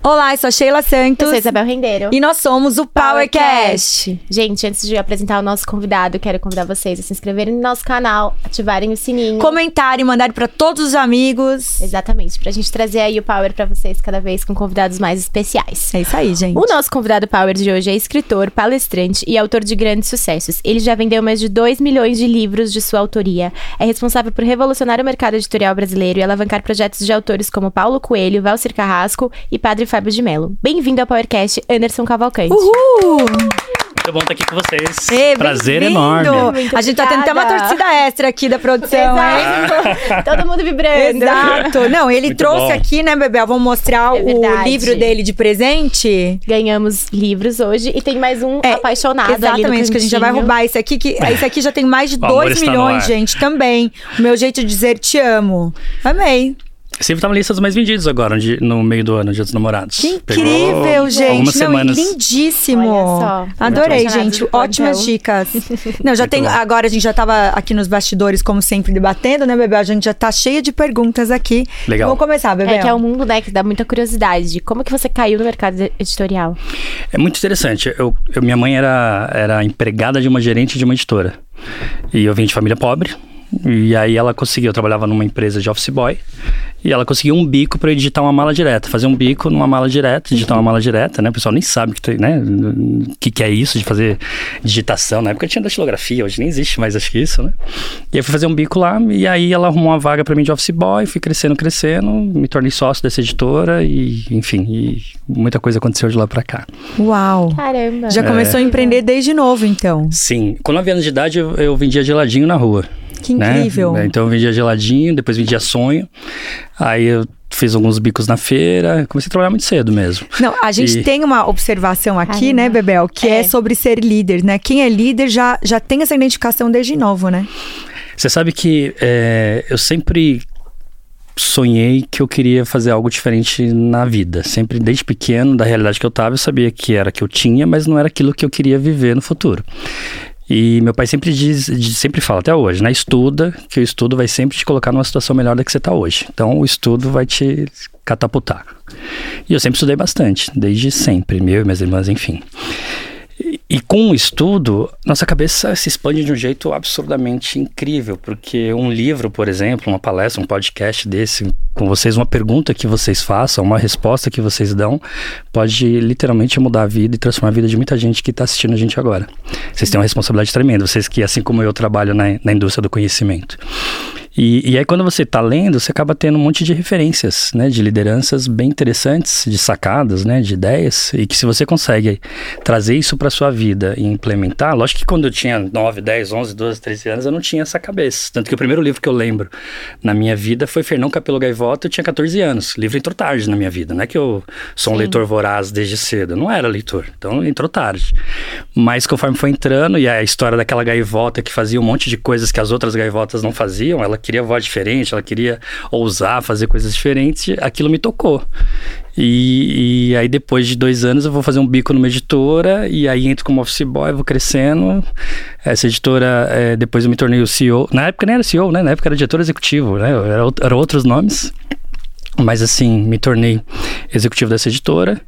Olá, eu sou a Sheila Santos. Eu sou Isabel Rendeiro. E nós somos o PowerCast. Gente, antes de apresentar o nosso convidado, quero convidar vocês a se inscreverem no nosso canal, ativarem o sininho. Comentarem, mandarem para todos os amigos. Exatamente, pra gente trazer aí o Power pra vocês cada vez com convidados mais especiais. É isso aí, gente. O nosso convidado Power de hoje é escritor, palestrante e autor de grandes sucessos. Ele já vendeu mais de 2 milhões de livros de sua autoria. É responsável por revolucionar o mercado editorial brasileiro e alavancar projetos de autores como Paulo Coelho, Valcir Carrasco e Padre Fábio de Mello. Bem-vindo ao PowerCast, Anderson Cavalcante. Uhul! Muito bom estar aqui com vocês. Ê, Prazer enorme. Muito a gente tá tendo até uma torcida extra aqui da produção, hein? Exato. Todo mundo vibrando. Exato. Não, ele Muito trouxe bom. aqui, né, Bebel? Vamos mostrar É o livro dele de presente. Ganhamos livros hoje e tem mais um É, apaixonado Exatamente, que a gente já vai roubar esse aqui, que esse aqui já tem mais de O amor 2 está no milhões, gente, também. O meu jeito de dizer te amo. Amei. Livro tá na lista dos mais vendidos agora, de- no meio do ano, Dia dos Namorados. Que Pegou incrível, gente. Algumas Não, semanas. lindíssimo. Olha só. Adorei, gente. Ótimas dicas. Não, já Muito tem. bom. Agora a gente já tava aqui nos bastidores, como sempre, debatendo, né, Bebel? A gente já tá cheia de perguntas aqui. Legal. Vamos começar, Bebel. É que é um mundo, né, que dá muita curiosidade. Como que você caiu no mercado editorial? É muito interessante. Eu, eu- minha mãe era, era empregada de uma gerente de uma editora. E eu vim de família pobre. E aí ela conseguiu, eu trabalhava numa empresa de office boy. E ela conseguiu um bico para editar uma mala direta, fazer um bico numa mala direta, editar uma mala direta, né? O pessoal nem sabe que, tem, né? O que, que é isso de fazer digitação. Na época tinha datilografia, hoje nem existe mais, acho que isso, né? E aí eu fui fazer um bico lá, e aí ela arrumou uma vaga para mim de office boy, fui crescendo, crescendo, me tornei sócio dessa editora e, enfim, e muita coisa aconteceu de lá para cá. Uau. Caramba. Já começou a empreender desde novo, então. Sim, com 9 anos de idade eu, eu vendia geladinho na rua. Que né? incrível. Então eu vendia geladinho, depois vendia sonho. Aí eu fiz alguns bicos na feira, comecei a trabalhar muito cedo mesmo. Não, a gente E- tem uma observação aqui, né, Bebel, que é. É. sobre ser líder, né? Quem é líder já, já tem essa identificação desde novo, né? Você sabe que é, eu sempre sonhei que eu queria fazer algo diferente na vida. Sempre, desde pequeno, da realidade que eu tava, eu sabia que era que eu tinha, mas não era aquilo que eu queria viver no futuro. E meu pai sempre diz, sempre fala até hoje, né? Estuda, que o estudo vai sempre te colocar numa situação melhor da que você tá hoje. Então, o estudo vai te catapultar. E eu sempre estudei bastante, desde sempre, meu e minhas irmãs, enfim. E, com o estudo, nossa cabeça se expande de um jeito absurdamente incrível, porque um livro, por exemplo, uma palestra, um podcast desse, com vocês, uma pergunta que vocês façam, uma resposta que vocês dão, pode literalmente mudar a vida e transformar a vida de muita gente que está assistindo a gente agora. Vocês têm uma responsabilidade tremenda, vocês que, assim como eu, trabalham na, na indústria do conhecimento. E, e aí, quando você está lendo, você acaba tendo um monte de referências, né? De lideranças bem interessantes, de sacadas, né? De ideias. E que se você consegue trazer isso para sua vida e implementar... Lógico que quando eu tinha 9, 10, 11, 12, 13 anos, eu não tinha essa cabeça. Tanto que o primeiro livro que eu lembro na minha vida foi Fernão Capelo Gaivota, eu tinha 14 anos. O livro entrou tarde na minha vida. Não é que eu sou um Sim. leitor voraz desde cedo. Eu não era leitor. Então, entrou tarde. Mas conforme foi entrando, e a história daquela gaivota que fazia um monte de coisas que as outras gaivotas não faziam, ela queria voar diferente, ela queria ousar fazer coisas diferentes, aquilo me tocou. E, e aí depois de dois anos eu vou fazer um bico numa editora e aí entro como office boy, vou crescendo. Essa editora, eh, depois eu me tornei o CEO. Na época nem era CEO, né? Na época era diretor executivo, né? Era, eram outros nomes. Mas assim, me tornei executivo dessa editora.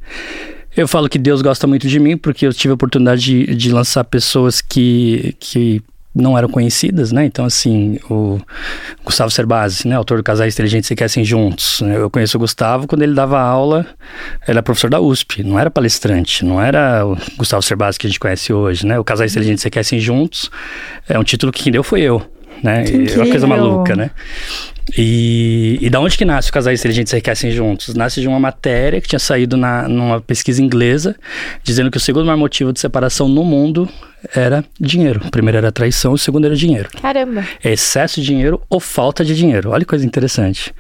Eu falo que Deus gosta muito de mim porque eu tive a oportunidade de, de lançar pessoas que, que não eram conhecidas, né? Então, assim, o Gustavo Cerbasi, né? Autor do Casais Inteligentes Se Querem Juntos. né? Eu conheço o Gustavo quando ele dava aula, ele era professor da USP, não era palestrante, não era o Gustavo Cerbasi que a gente conhece hoje, né? O Casais Inteligentes Se Querem Juntos é um título que quem deu foi eu, né? É uma coisa maluca, né? E, e da onde que nasce o Casais Inteligentes Enriquecem Juntos? Nasce de uma matéria que tinha saído na, numa pesquisa inglesa, dizendo que o segundo maior motivo de separação no mundo era dinheiro. O primeiro era traição, o segundo era dinheiro. Caramba. Excesso de dinheiro ou falta de dinheiro. Olha que coisa interessante.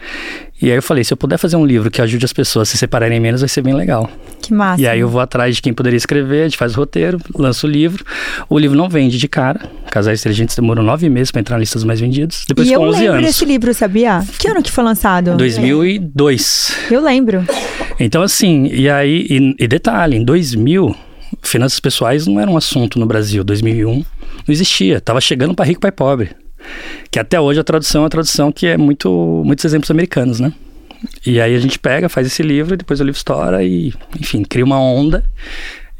E aí eu falei, se eu puder fazer um livro que ajude as pessoas a se separarem menos, vai ser bem legal. Que massa. E aí eu vou atrás de quem poderia escrever, a gente faz o roteiro, lança o livro. O livro não vende de cara. Casais Inteligentes demorou nove meses para entrar na lista dos mais vendidos. Depois e eu ficou 11 lembro anos. desse livro, sabia? Que ano que foi lançado? 2002. Eu lembro. Então, assim, e aí, e, e detalhe, em 2000, finanças pessoais não era um assunto no Brasil. 2001 não existia. Tava chegando para rico, pai pobre. Que até hoje a tradução é uma tradução que é muito, muitos exemplos americanos, né? E aí a gente pega, faz esse livro, depois o livro estoura e, enfim, cria uma onda.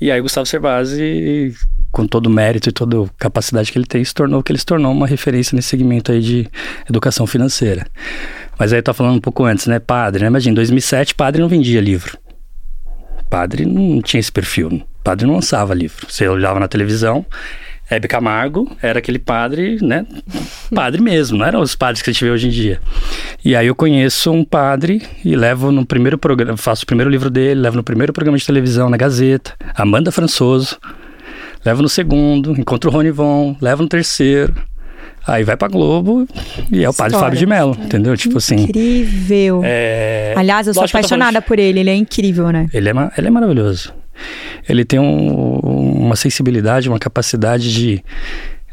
E aí o Gustavo Cerbasi, com todo o mérito e toda a capacidade que ele tem, se tornou que ele se tornou uma referência nesse segmento aí de educação financeira. Mas aí eu tô falando um pouco antes, né? Padre, né? Imagina, em 2007, padre não vendia livro. Padre não tinha esse perfil. Padre não lançava livro. Você olhava na televisão, Hebe Camargo era aquele padre, né? Padre mesmo, não eram os padres que a gente vê hoje em dia. E aí eu conheço um padre e levo no primeiro programa, faço o primeiro livro dele, levo no primeiro programa de televisão na Gazeta, Amanda Françoso. Levo no segundo, encontro o Rony Von, levo no terceiro. Aí vai pra Globo e é o padre Fábio de Mello, entendeu? Tipo assim. Incrível. É... Aliás, eu sou Lógico que eu apaixonada por ele, ele é incrível, né? Ele é, ele é maravilhoso. Ele tem um- uma sensibilidade, uma capacidade de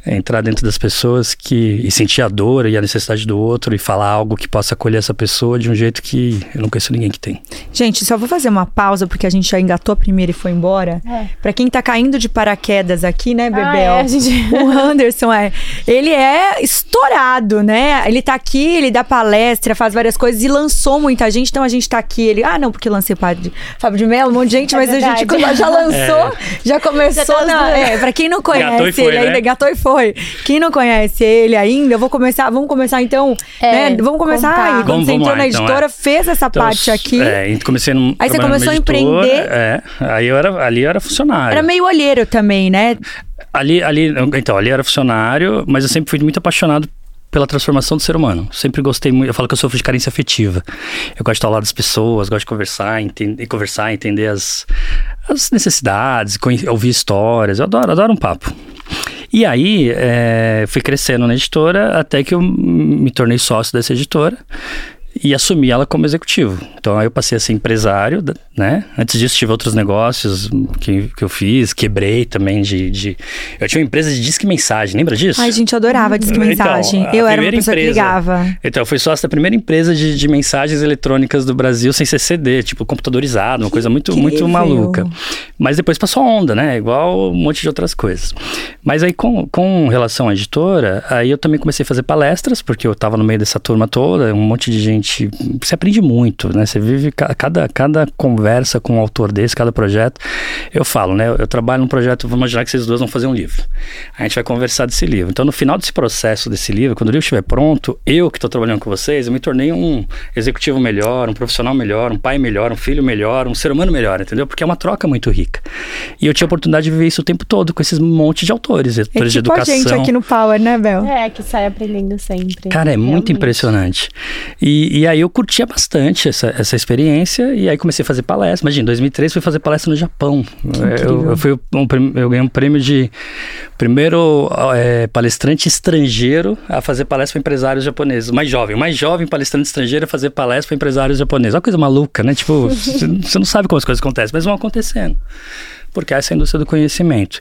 entrar dentro das pessoas que e sentir a dor e a necessidade do outro e falar algo que possa acolher essa pessoa de um jeito que eu não conheço ninguém que tem. Gente, só vou fazer uma pausa porque a gente já engatou a primeira e foi embora. É. Pra quem tá caindo de paraquedas aqui, né, Bebel? Ah, é, a gente- O Anderson é. Ele é estourado, né? Ele tá aqui, ele dá palestra, faz várias coisas e lançou muita gente. Então a gente tá aqui. Ele, ah, não, porque lancei o padre Fábio de Mello, um monte de gente, É mas a gente verdade. já lançou, já começou. Já tá na, é, pra quem não conhece ele ainda, né? gatou e foi. Quem não conhece ele ainda, eu vou começar. Vamos começar então. É, né? Vamos começar contar. aí. Quando Vamos- você vamos entrou lá, na então, editora, é. fez essa Então, parte aqui. É, comecei num, Aí você começou a empreender. É, aí eu era, ali eu era funcionário. Era meio olheiro também, né? Ali, ali, então, ali eu era funcionário, mas eu sempre fui muito apaixonado pela transformação do ser humano. Sempre gostei muito. Eu falo que eu sofro de carência afetiva. Eu gosto de estar ao lado das pessoas, gosto de conversar, entender, conversar, entender as, as necessidades, ouvir histórias. Eu adoro, adoro um papo. E aí, é, fui crescendo na editora até que eu me tornei sócio dessa editora e assumi ela como executivo. Então aí eu passei a ser empresário, né? Antes disso tive outros negócios que, que eu fiz, quebrei também de, de- Eu tinha uma empresa de disque mensagem, lembra disso? Ai, gente, eu adorava disque Então, mensagem. a eu era uma pessoa que empresa- ligava. Então, eu fui sócio da primeira empresa de, de mensagens eletrônicas do Brasil sem ser CD, tipo computadorizado, uma coisa muito, muito Incrível. maluca. Mas depois passou a onda, né? Igual um monte de outras coisas. Mas aí, com, com relação à editora, aí eu também comecei a fazer palestras, porque eu estava no meio dessa turma toda, um monte de gente. Você aprende muito, né? Você vive ca- cada, cada conversa com um autor desse, cada projeto. Eu falo, né? Eu trabalho num projeto, vamos imaginar que vocês duas vão fazer um livro. A gente vai conversar desse livro. Então, no final desse processo desse livro, quando o livro estiver pronto, eu que estou trabalhando com vocês, eu me tornei um executivo melhor, um profissional melhor, um pai melhor, um filho melhor, um ser humano melhor, entendeu? Porque é uma troca muito rica. E eu tinha a oportunidade de viver isso o tempo todo com esses monte de autores, É autores de tipo a educação. gente aqui no Power, né, Bel? É, que sai aprendendo sempre. Cara, é muito Realmente. impressionante. E, e aí eu curtia bastante essa, essa experiência e aí comecei a fazer palestra. Imagina, em 2003 fui fazer palestra no Japão. Eu, eu, fui um, eu ganhei um prêmio de primeiro é, palestrante estrangeiro a fazer palestra para empresários japoneses. Mais jovem, mais jovem palestrante estrangeiro a fazer palestra para empresários japoneses. Uma coisa maluca, né? Tipo, você não sabe como as coisas acontecem, mas vão acontecendo porque essa é a indústria do conhecimento.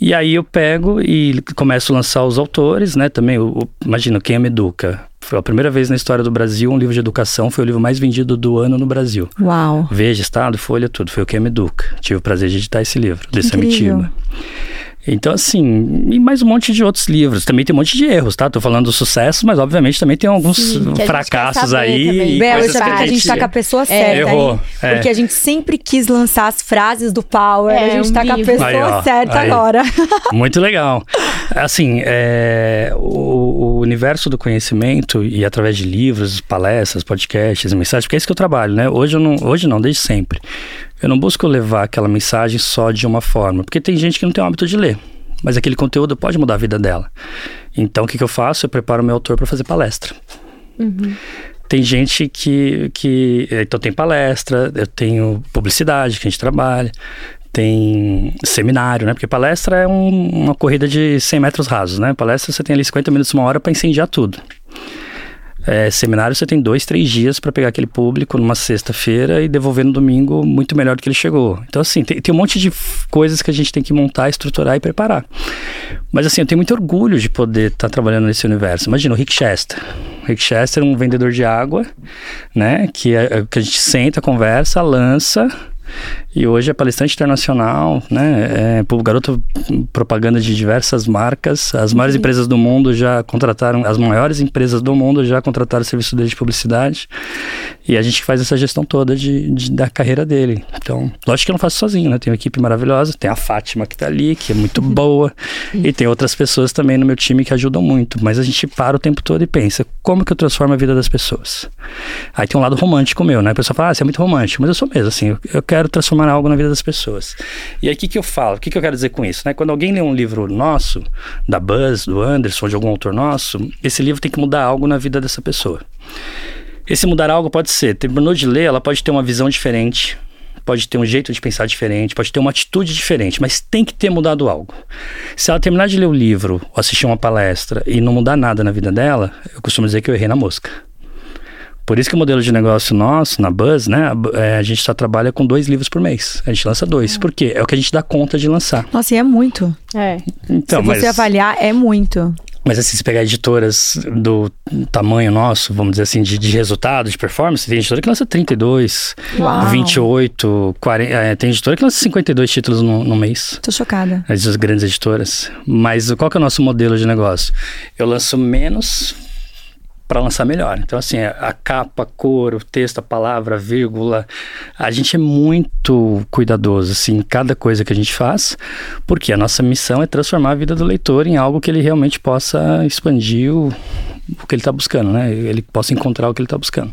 E aí eu pego e começo a lançar os autores, né? Também, o, o- imagina, Quem Me Educa. Foi a primeira vez na história do Brasil, um livro de educação foi o livro mais vendido do ano no Brasil. Uau. Veja, Estado, Folha, tudo. Foi o Quem Me Educa. Tive o prazer de editar esse livro, desse incrível. Então, assim, e mais um monte de outros livros. Também tem um monte de erros, tá? Tô falando do sucesso, mas obviamente também tem alguns Sim, que a gente quer fracassos saber aí. também. e Bel, vi que a gente tá com a pessoa certa, Errou, é. Porque a gente sempre quis lançar as frases do Power. É, a gente um tá com a livro. pessoa Aí, ó, certa aí. agora. Muito legal. Assim, é, o, o universo do conhecimento e através de livros, palestras, podcasts, mensagens, porque é isso que eu trabalho, né? Hoje eu não, hoje não, desde sempre. Eu não busco levar aquela mensagem só de uma forma, porque tem gente que não tem o hábito de ler. Mas aquele conteúdo pode mudar a vida dela. Então, o que, que eu faço? Eu preparo o meu autor para fazer palestra. Tem gente que, que. Então, tem palestra, eu tenho publicidade que a gente trabalha, tem seminário, né? Porque palestra é um- uma corrida de 100 metros rasos, né? Palestra você tem ali 50 minutos, uma hora para incendiar tudo. É, seminário você tem dois, três dias para pegar aquele público numa sexta-feira e devolver no domingo muito melhor do que ele chegou. Então, assim, tem, tem um monte de coisas que a gente tem que montar, estruturar e preparar. Mas, assim, eu tenho muito orgulho de poder estar trabalhando nesse universo. Imagina o Rick Chester. Rick Chester é um vendedor de água, né? Que, é- que a gente senta, conversa, lança E hoje é palestrante internacional, né? É garoto propaganda de diversas marcas. As maiores uhum. empresas do mundo já contrataram, as maiores empresas do mundo já contrataram o serviço dele de publicidade. E a gente faz essa gestão toda de, de da carreira dele. Então, lógico que eu não faço sozinho, né? Tem uma equipe maravilhosa, tem a Fátima que tá ali, que é muito uhum. boa, e tem outras pessoas também no meu time que ajudam muito. Mas a gente para o tempo todo e pensa, como que eu transformo a vida das pessoas? Aí tem um lado romântico meu, né? A pessoa fala, ah, você é muito romântico, mas eu sou mesmo, assim, eu, eu quero transformar algo na vida das pessoas. E aí o que, que eu falo? O que, que eu quero dizer com isso? Né? Quando alguém lê um livro nosso, da Buzz, do Anderson, de algum autor nosso, esse livro tem que mudar algo na vida dessa pessoa. Esse mudar algo pode ser, terminou de ler, ela pode ter uma visão diferente, pode ter um jeito de pensar diferente, pode ter uma atitude diferente, mas tem que ter mudado algo. Se ela terminar de ler o livro ou assistir uma palestra e não mudar nada na vida dela, eu costumo dizer que eu errei na mosca. Por isso que o modelo de negócio nosso, na Buzz, né, a, é, a gente só trabalha com dois livros por mês. A gente lança dois. É. Por quê? É o que a gente dá conta de lançar. Nossa, e é muito. É. Então, Se mas... você avaliar, é muito. Mas assim, se pegar editoras do tamanho nosso, vamos dizer assim, de, de resultado, de performance, tem editora que lança 32, Uau. 28, 40. É, tem editora que lança 52 títulos no, no mês. Tô chocada. As grandes editoras. Mas qual que é o nosso modelo de negócio? Eu lanço menos para lançar melhor. Então, assim, a capa, a cor, o texto, a palavra, a vírgula, a gente é muito cuidadoso, assim, em cada coisa que a gente faz, porque a nossa missão é transformar a vida do leitor em algo que ele realmente possa expandir o, o que ele está buscando, né? Ele possa encontrar o que ele está buscando.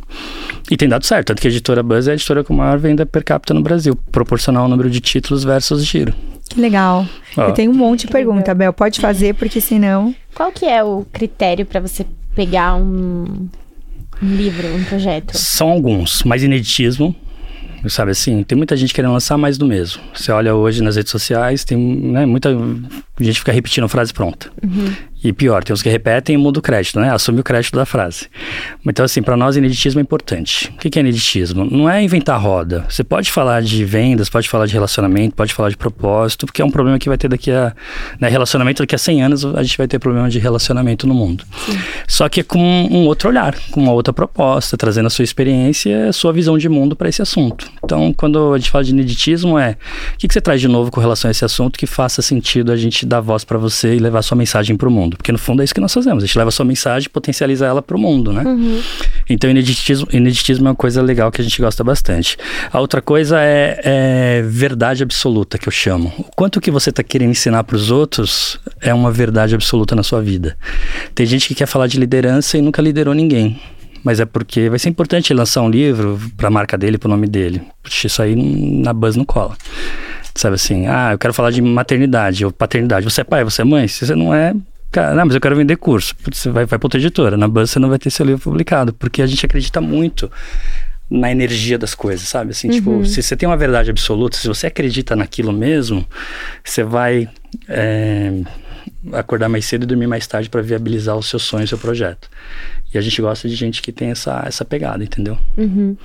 E tem dado certo, tanto que a editora Buzz é a editora com maior venda per capita no Brasil, proporcional ao número de títulos versus giro. Que legal. Eu tenho um monte de pergunta, Bel. Pode fazer, porque senão. Qual que é o critério para você pegar um, um livro, um projeto? São alguns, mas ineditismo, sabe assim, tem muita gente querendo lançar mais do mesmo. Você olha hoje nas redes sociais, tem né, muita gente fica repetindo a frase pronta. Uhum. E pior, tem os que repetem e mudam o crédito, né? Assume o crédito da frase. Então, assim, para nós, ineditismo é importante. O que é ineditismo? Não é inventar roda. Você pode falar de vendas, pode falar de relacionamento, pode falar de propósito, porque é um problema que vai ter daqui a. Né, relacionamento, daqui a 100 anos, a gente vai ter problema de relacionamento no mundo. Sim. Só que com um outro olhar, com uma outra proposta, trazendo a sua experiência a sua visão de mundo para esse assunto. Então, quando a gente fala de ineditismo, é o que, que você traz de novo com relação a esse assunto que faça sentido a gente dar voz para você e levar sua mensagem para o mundo? Porque no fundo é isso que nós fazemos. A gente leva a sua mensagem e potencializa ela para o mundo, né? Uhum. Então, ineditismo, ineditismo é uma coisa legal que a gente gosta bastante. A outra coisa é, é verdade absoluta, que eu chamo. O quanto que você está querendo ensinar para os outros é uma verdade absoluta na sua vida. Tem gente que quer falar de liderança e nunca liderou ninguém mas é porque vai ser importante lançar um livro para a marca dele, para o nome dele. Puxa, isso aí na Buzz não cola. Sabe assim, ah, eu quero falar de maternidade ou paternidade. Você é pai, você é mãe? Se você não é, Cara, não, mas eu quero vender curso. Você vai, vai para outra editora. Na Buzz você não vai ter seu livro publicado, porque a gente acredita muito na energia das coisas, sabe? Assim, tipo, uhum. tipo, se você tem uma verdade absoluta, se você acredita naquilo mesmo, você vai é, acordar mais cedo e dormir mais tarde para viabilizar o seu sonho, o seu projeto. E a gente gosta de gente que tem essa, essa pegada, entendeu? Uhum.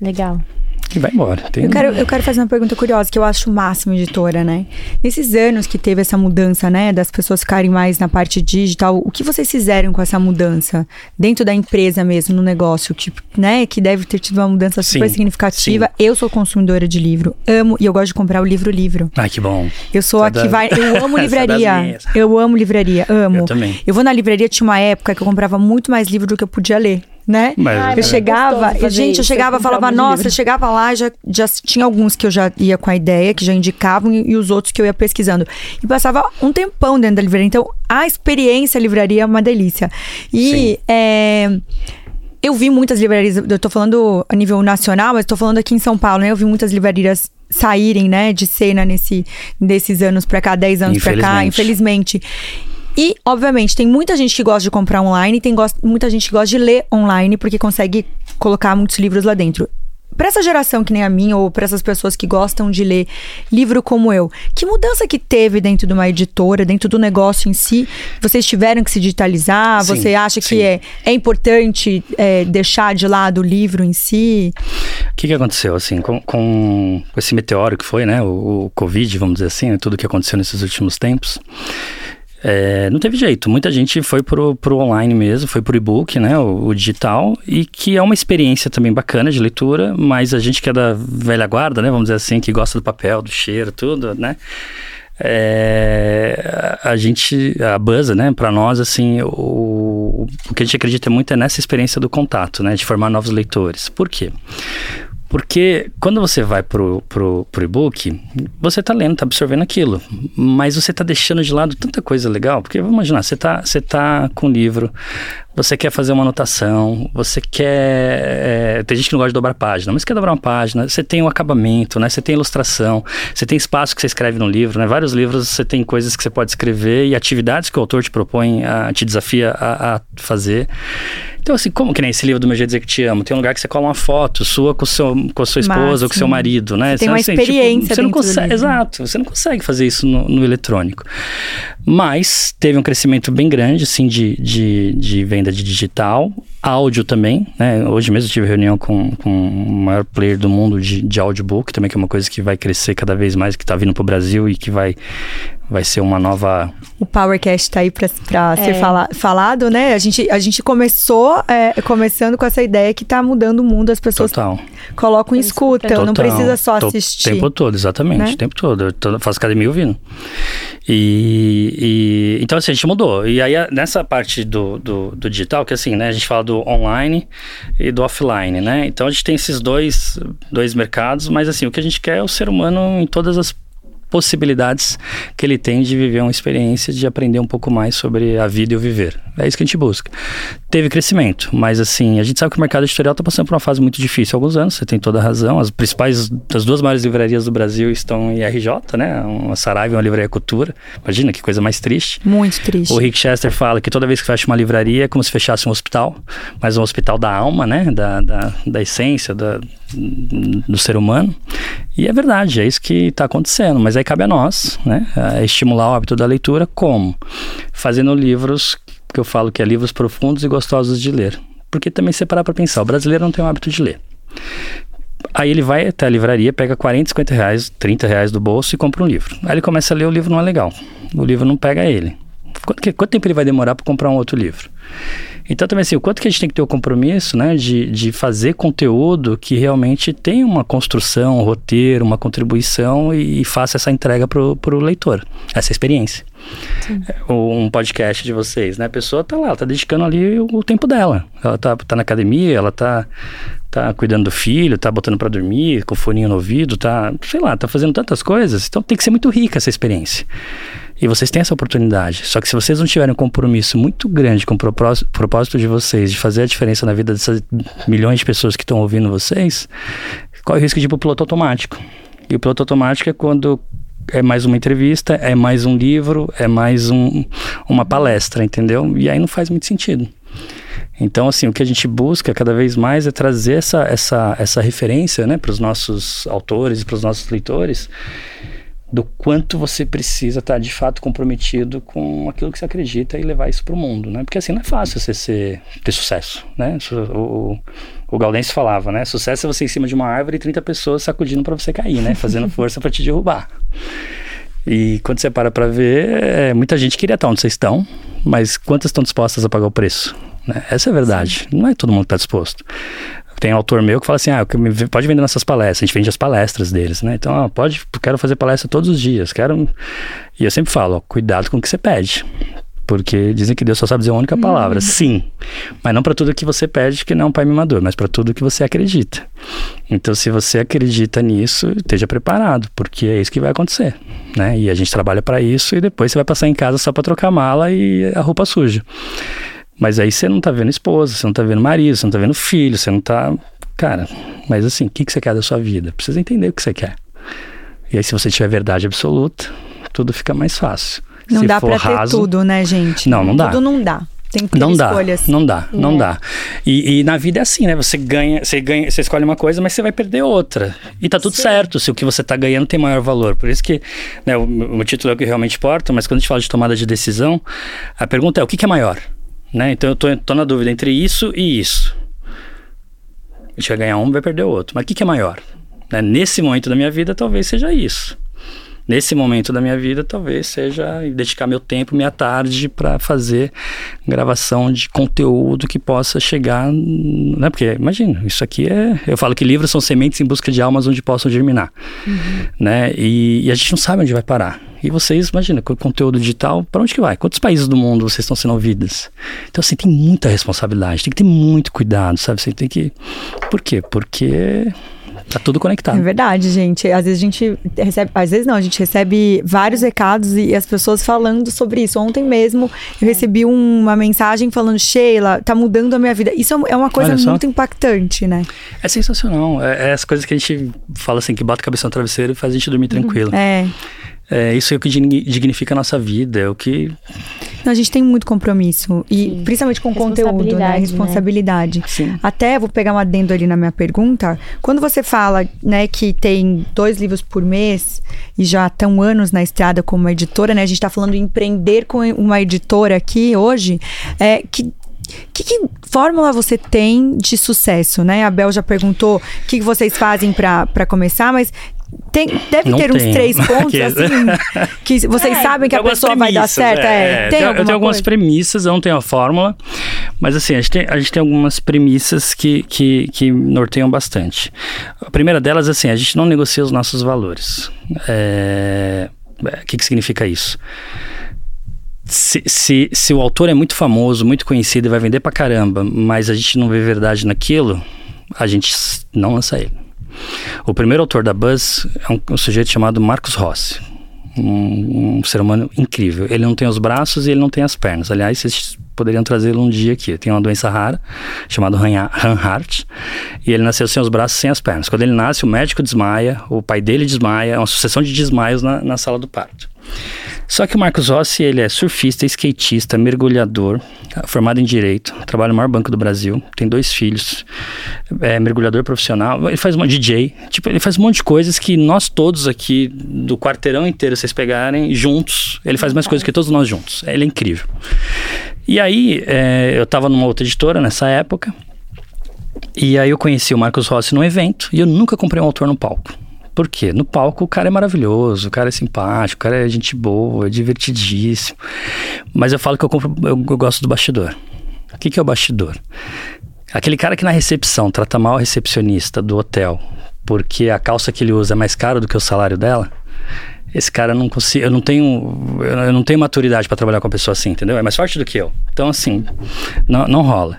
Legal e vai embora. Tem... Eu, quero, eu quero fazer uma pergunta curiosa, que eu acho o máximo, editora, né? Nesses anos que teve essa mudança, né, das pessoas ficarem mais na parte digital, o que vocês fizeram com essa mudança? Dentro da empresa mesmo, no negócio, tipo, né, que deve ter tido uma mudança super sim, significativa. Sim. Eu sou consumidora de livro, amo, e eu gosto de comprar o livro-livro. Ai, que bom. Eu sou a que vai, eu amo livraria. eu amo livraria, amo. Eu também. Eu vou na livraria, tinha uma época que eu comprava muito mais livro do que eu podia ler né? Mas, eu chegava, gente, eu chegava, falava, nossa, eu chegava lá, já, já tinha alguns que eu já ia com a ideia, que já indicavam, e, e, os outros que eu ia pesquisando. E passava um tempão dentro da livraria. Então, a experiência livraria é uma delícia. E é, eu vi muitas livrarias, eu tô falando a nível nacional, mas tô falando aqui em São Paulo, né? Eu vi muitas livrarias saírem, né, de cena nesse, desses anos pra cá, 10 anos pra cá, infelizmente. E, obviamente, tem muita gente que gosta de comprar online, tem muita gente que gosta de ler online, porque consegue colocar muitos livros lá dentro. Para essa geração que nem a minha, ou para essas pessoas que gostam de ler livro como eu, que mudança que teve dentro de uma editora, dentro do negócio em si? Vocês tiveram que se digitalizar? Sim, você acha sim. que é, é importante é, deixar de lado o livro em si? O que, que aconteceu, assim, com, com esse meteoro que foi, né? O, o Covid, vamos dizer assim, né, tudo que aconteceu nesses últimos tempos. É, não teve jeito. Muita gente foi pro, pro online mesmo, foi pro e-book, né? O, o, digital, e que é uma experiência também bacana de leitura, mas a gente que é da velha guarda, né? Vamos dizer assim, que gosta do papel, do cheiro, tudo, né? É, a gente, a Buzz, né, para nós, assim, o, o que a gente acredita muito é nessa experiência do contato, né, de formar novos leitores. Por quê? Porque quando você vai pro, pro, pro e-book, você tá lendo, tá absorvendo aquilo, mas você tá deixando de lado tanta coisa legal, porque vamos imaginar, você tá, você tá com livro, você quer fazer uma anotação, você quer. É, tem gente que não gosta de dobrar página, mas quer dobrar uma página, você tem o um acabamento, né? Você tem ilustração, você tem espaço que você escreve no livro, né? Vários livros você tem coisas que você pode escrever e atividades que o autor te propõe, a, te desafia a, a fazer. Então, assim, como que nem esse livro do Meu Jeito Dizer Que Te Amo? Tem um lugar que você cola uma foto sua com, seu, com a sua esposa Máximo. ou com seu marido, né? Você tem uma assim, tipo, experiência tipo, você não consegue, Exato, você não consegue fazer isso no, no, eletrônico. Mas teve um crescimento bem grande, assim, de, de, de venda de digital, áudio também, né? Hoje mesmo eu tive reunião com, com o maior player do mundo de, de audiobook, também que é uma coisa que vai crescer cada vez mais, que está vindo para o Brasil e que vai vai ser uma nova. O Powercast está aí para é. ser fala, falado, né? A gente, a gente começou é, começando com essa ideia que está mudando o mundo, as pessoas Total. colocam em escuta, Total. não precisa só assistir. O tempo todo, exatamente, né? o tempo todo. Eu tô, faço academia ouvindo. E, e, então assim, a gente mudou. E aí nessa parte do, do, do, digital, que assim, né? A gente fala do online e do offline, né? Então a gente tem esses dois, dois mercados, mas assim, o que a gente quer é o ser humano em todas as possibilidades que ele tem de viver uma experiência, de aprender um pouco mais sobre a vida e o viver. É isso que a gente busca. Teve crescimento, mas assim, a gente sabe que o mercado editorial está passando por uma fase muito difícil há alguns anos, você tem toda a razão. As principais, as duas maiores livrarias do Brasil estão em RJ, né? Uma Saraiva e uma livraria Cultura. Imagina que coisa mais triste. Muito triste. O Rick Chester fala que toda vez que fecha uma livraria é como se fechasse um hospital, mas um hospital da alma, né? Da, da, da essência, da, do ser humano. E é verdade, é isso que está acontecendo. Mas aí cabe a nós, né? Estimular o hábito da leitura como? Fazendo livros que eu falo que é livros profundos e gostosos de ler. Porque também separar para pensar, o brasileiro não tem o hábito de ler. Aí ele vai até a livraria, pega 40, 50 reais, 30 reais do bolso e compra um livro. Aí ele começa a ler, o livro não é legal. O livro não pega ele. Quanto, quanto tempo ele vai demorar para comprar um outro livro? Então, também assim, o quanto que a gente tem que ter o compromisso, né, de, de fazer conteúdo que realmente tem uma construção, um roteiro, uma contribuição e, e faça essa entrega para o leitor, essa experiência. Sim. É, um podcast de vocês, né? A pessoa tá lá, ela tá dedicando ali o, o tempo dela. Ela tá, tá na academia, ela tá, tá cuidando do filho, tá botando para dormir, com o foninho no ouvido, tá, sei lá, tá fazendo tantas coisas. Então tem que ser muito rica essa experiência. E vocês têm essa oportunidade. Só que se vocês não tiverem um compromisso muito grande com o propósito, de vocês, de fazer a diferença na vida dessas milhões de pessoas que estão ouvindo vocês, corre o risco de ir para o piloto automático. E o piloto automático é quando é mais uma entrevista, é mais um livro, é mais um, uma palestra, entendeu? E aí não faz muito sentido. Então, assim, o que a gente busca cada vez mais é trazer essa, essa, essa referência né, para os nossos autores e para os nossos leitores do quanto você precisa estar de fato comprometido com aquilo que você acredita e levar isso para o mundo, né? Porque assim não é fácil você ser, ter sucesso, né? O, o, o Gaudense falava, né? Sucesso é você em cima de uma árvore e 30 pessoas sacudindo para você cair, né? Fazendo força para te derrubar. E quando você para para ver, é, muita gente queria estar onde vocês estão, mas quantas estão dispostas a pagar o preço? Né? Essa é a verdade. Não é todo mundo que está disposto. Tem autor meu que fala assim, ah, pode vender nossas palestras, a gente vende as palestras deles, né? Então, ah, pode, quero fazer palestra todos os dias, quero... E eu sempre falo, ó, cuidado com o que você pede. Porque dizem que Deus só sabe dizer uma única uhum. palavra, sim. Mas não para tudo que você pede, que não é um pai mimador, mas para tudo que você acredita. Então, se você acredita nisso, esteja preparado, porque é isso que vai acontecer, né? E a gente trabalha para isso e depois você vai passar em casa só para trocar mala e a roupa suja. Mas aí você não tá vendo esposa, você não tá vendo marido, você não tá vendo filho, você não tá. Cara, mas assim, o que, que você quer da sua vida? Precisa entender o que você quer. E aí, se você tiver verdade absoluta, tudo fica mais fácil. Não se dá pra raso, ter tudo, né, gente? Não, não dá. Tudo não dá. Tem que ter não escolhas. Dá, não dá, não é. dá. E, e, na vida é assim, né? Você ganha, você ganha, você escolhe uma coisa, mas você vai perder outra. E tá tudo Sim. certo se o que você tá ganhando tem maior valor. Por isso que né, o, o título é o que realmente importa, mas quando a gente fala de tomada de decisão, a pergunta é o que, que é maior? Né? Então eu tô, tô na dúvida entre isso e isso. A gente vai ganhar um, vai perder o outro. Mas o que, que é maior? Né? Nesse momento da minha vida, talvez seja isso. Nesse momento da minha vida, talvez seja dedicar meu tempo, minha tarde para fazer gravação de conteúdo que possa chegar, né? Porque imagina, isso aqui é, eu falo que livros são sementes em busca de almas onde possam germinar, uhum. né? E, e a gente não sabe onde vai parar. E vocês, imagina, com o conteúdo digital, para onde que vai? Quantos países do mundo vocês estão sendo ouvidos? Então, assim, tem muita responsabilidade, tem que ter muito cuidado, sabe? Você tem que. Por quê? Porque Tá tudo conectado. É verdade, gente. Às vezes a gente recebe, às vezes não, a gente recebe vários recados e as pessoas falando sobre isso. Ontem mesmo eu recebi uma mensagem falando: Sheila, tá mudando a minha vida. Isso é uma coisa muito impactante, né? É sensacional. É, é as coisas que a gente fala assim, que bota a cabeça no travesseiro e faz a gente dormir uhum. tranquilo. É. É, isso é o que dignifica a nossa vida, é o que. Não, a gente tem muito compromisso. E Sim. principalmente com conteúdo, né? Responsabilidade. Né? Até vou pegar um adendo ali na minha pergunta. Quando você fala, né, que tem dois livros por mês e já estão anos na estrada como editora, né? A gente está falando de empreender com uma editora aqui hoje. É, que que, que, fórmula você tem de sucesso, né? A Bel já perguntou o que, que vocês fazem para começar, mas tem, deve não ter uns três pontos, assim, que vocês é, sabem que a pessoa vai dar certo. É, é, tem eu tenho algumas premissas, eu não tenho a fórmula, mas assim, a gente tem, a gente tem algumas premissas que, que, que norteiam bastante. A primeira delas, assim, a gente não negocia os nossos valores. É, o que, que significa isso? Se, se, se o autor é muito famoso, muito conhecido e vai vender pra caramba, mas a gente não vê verdade naquilo, a gente não lança ele. O primeiro autor da Buzz é um, um sujeito chamado Marcos Rossi. Um, um, ser humano incrível. Ele não tem os braços e ele não tem as pernas. Aliás, vocês poderiam trazê-lo um dia aqui. Tem uma doença rara chamada Hanhart e ele nasceu sem os braços, sem as pernas. Quando ele nasce, o médico desmaia, o pai dele desmaia, é uma sucessão de desmaios na, na sala do parto. Só que o Marcos Rossi, ele é surfista, skatista, mergulhador, formado em Direito, trabalha no maior banco do Brasil, tem dois filhos, é mergulhador profissional, ele faz um DJ, tipo, ele faz um monte de coisas que nós todos aqui, do quarteirão inteiro, vocês pegarem, juntos, ele faz mais coisas que todos nós juntos, ele é incrível. E aí, é, eu estava numa outra editora nessa época, e aí eu conheci o Marcos Rossi num evento, e eu nunca comprei um autor no palco. Por quê? No palco o cara é maravilhoso, o cara é simpático, o cara é gente boa, é divertidíssimo. Mas eu falo que eu, compro, eu, eu gosto do bastidor. O que, que é o bastidor? Aquele cara que na recepção trata mal a recepcionista do hotel porque a calça que ele usa é mais cara do que o salário dela, esse cara não consigo, eu não tenho, eu não tenho maturidade para trabalhar com uma pessoa assim, entendeu? É mais forte do que eu. Então assim, não, não rola.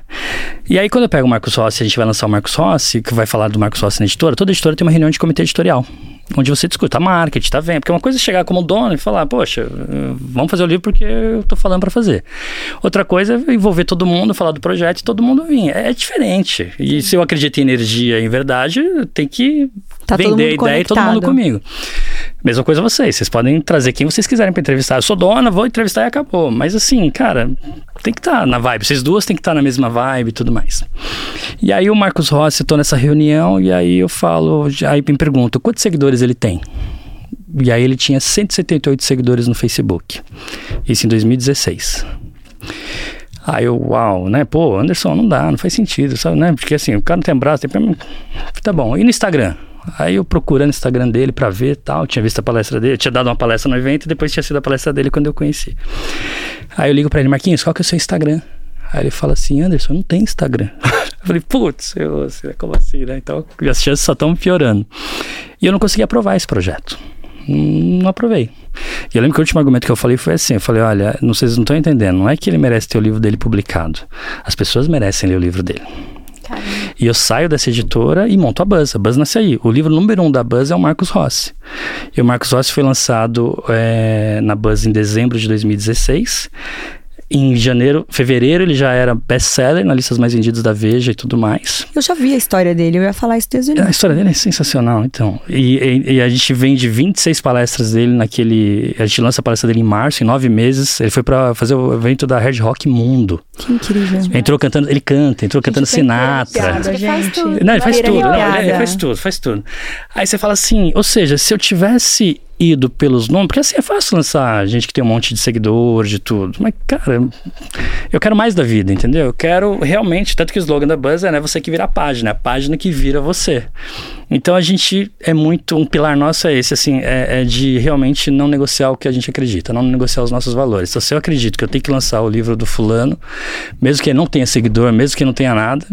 E aí quando eu pego o Marcos Rossi, a gente vai lançar o Marcos Rossi, que vai falar do Marcos Rossi na editora, toda editora tem uma reunião de comitê editorial onde você discute a marketing, tá vendo? Porque uma coisa é chegar como dono e falar, poxa, vamos fazer o livro porque eu tô falando para fazer. Outra coisa é envolver todo mundo, falar do projeto e todo mundo vir. É diferente. E se eu acredito em energia em verdade, tem que tá vender a ideia conectado. e todo mundo comigo. Mesma coisa vocês, vocês podem trazer quem vocês quiserem para entrevistar. Eu sou dona, vou entrevistar e acabou. Mas assim, cara, tem que estar tá na vibe. Vocês duas tem que estar tá na mesma vibe e tudo mais. E aí o Marcos Rossi, eu tô nessa reunião e aí eu falo, aí me pergunto, quantos seguidores ele tem? E aí ele tinha 178 seguidores no Facebook. Isso em 2016. Aí eu, uau, né? Pô, Anderson, não dá, não faz sentido, sabe, né? Porque assim, o cara não tem braço, tem... Tá bom. E no Instagram? Aí eu procurando o Instagram dele para ver tal, tinha visto a palestra dele, tinha dado uma palestra no evento e depois tinha sido a palestra dele quando eu conheci. Aí eu ligo para ele, Marquinhos, qual que é o seu Instagram? Aí ele fala assim, Anderson, não tem Instagram. eu falei, putz, como assim, né? Então as chances só estão piorando. E eu não consegui aprovar esse projeto. Não, não aprovei. E eu lembro que o último argumento que eu falei foi assim: eu falei, olha, não, vocês não estão entendendo, não é que ele merece ter o livro dele publicado. As pessoas merecem ler o livro dele. E eu saio dessa editora e monto a Buzz. A Buzz nasce aí. O livro número um da Buzz é o Marcos Rossi. E o Marcos Rossi foi lançado é, na Buzz em dezembro de 2016. Em janeiro, fevereiro, ele já era best-seller na listas mais vendidas da Veja e tudo mais. Eu já vi a história dele, eu ia falar isso desde o início. A história dele é sensacional, então. E, e, e, a gente vende 26 palestras dele naquele. A gente lança a palestra dele em março, em nove meses. Ele foi para fazer o evento da Red Rock Mundo. Que incrível. Entrou cantando, ele canta, entrou cantando Sinatra. Piada, ele faz tudo. Não, ele faz tudo. Não, ele faz tudo, faz tudo. Aí você fala assim, ou seja, se eu tivesse ido pelos nomes, porque assim é fácil lançar gente que tem um monte de seguidor, de tudo. Mas, cara, eu quero mais da vida, entendeu? Eu quero realmente, tanto que o slogan da Buzz é né, você que vira a página, a página que vira você. Então a gente é muito, um pilar nosso é esse, assim, é, é de realmente não negociar o que a gente acredita, não negociar os nossos valores. Então, se eu acredito que eu tenho que lançar o livro do fulano, mesmo que ele não tenha seguidor, mesmo que não tenha nada,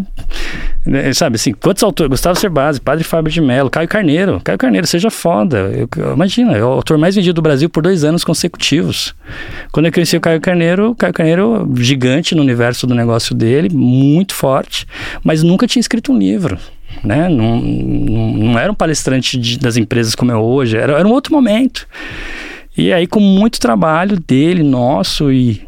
né, sabe assim, quantos autores, Gustavo Cerbasi, Padre Fábio de Mello, Caio Carneiro, Caio Carneiro, seja foda. Eu, imagina, é o autor mais vendido do Brasil por dois anos consecutivos. Quando eu conheci o Caio Carneiro, o Caio Carneiro, gigante no universo do negócio dele, muito forte, mas nunca tinha escrito um livro né? Não, não, não era um palestrante de, das empresas como é hoje, era, era um outro momento. E aí, com muito trabalho dele, nosso e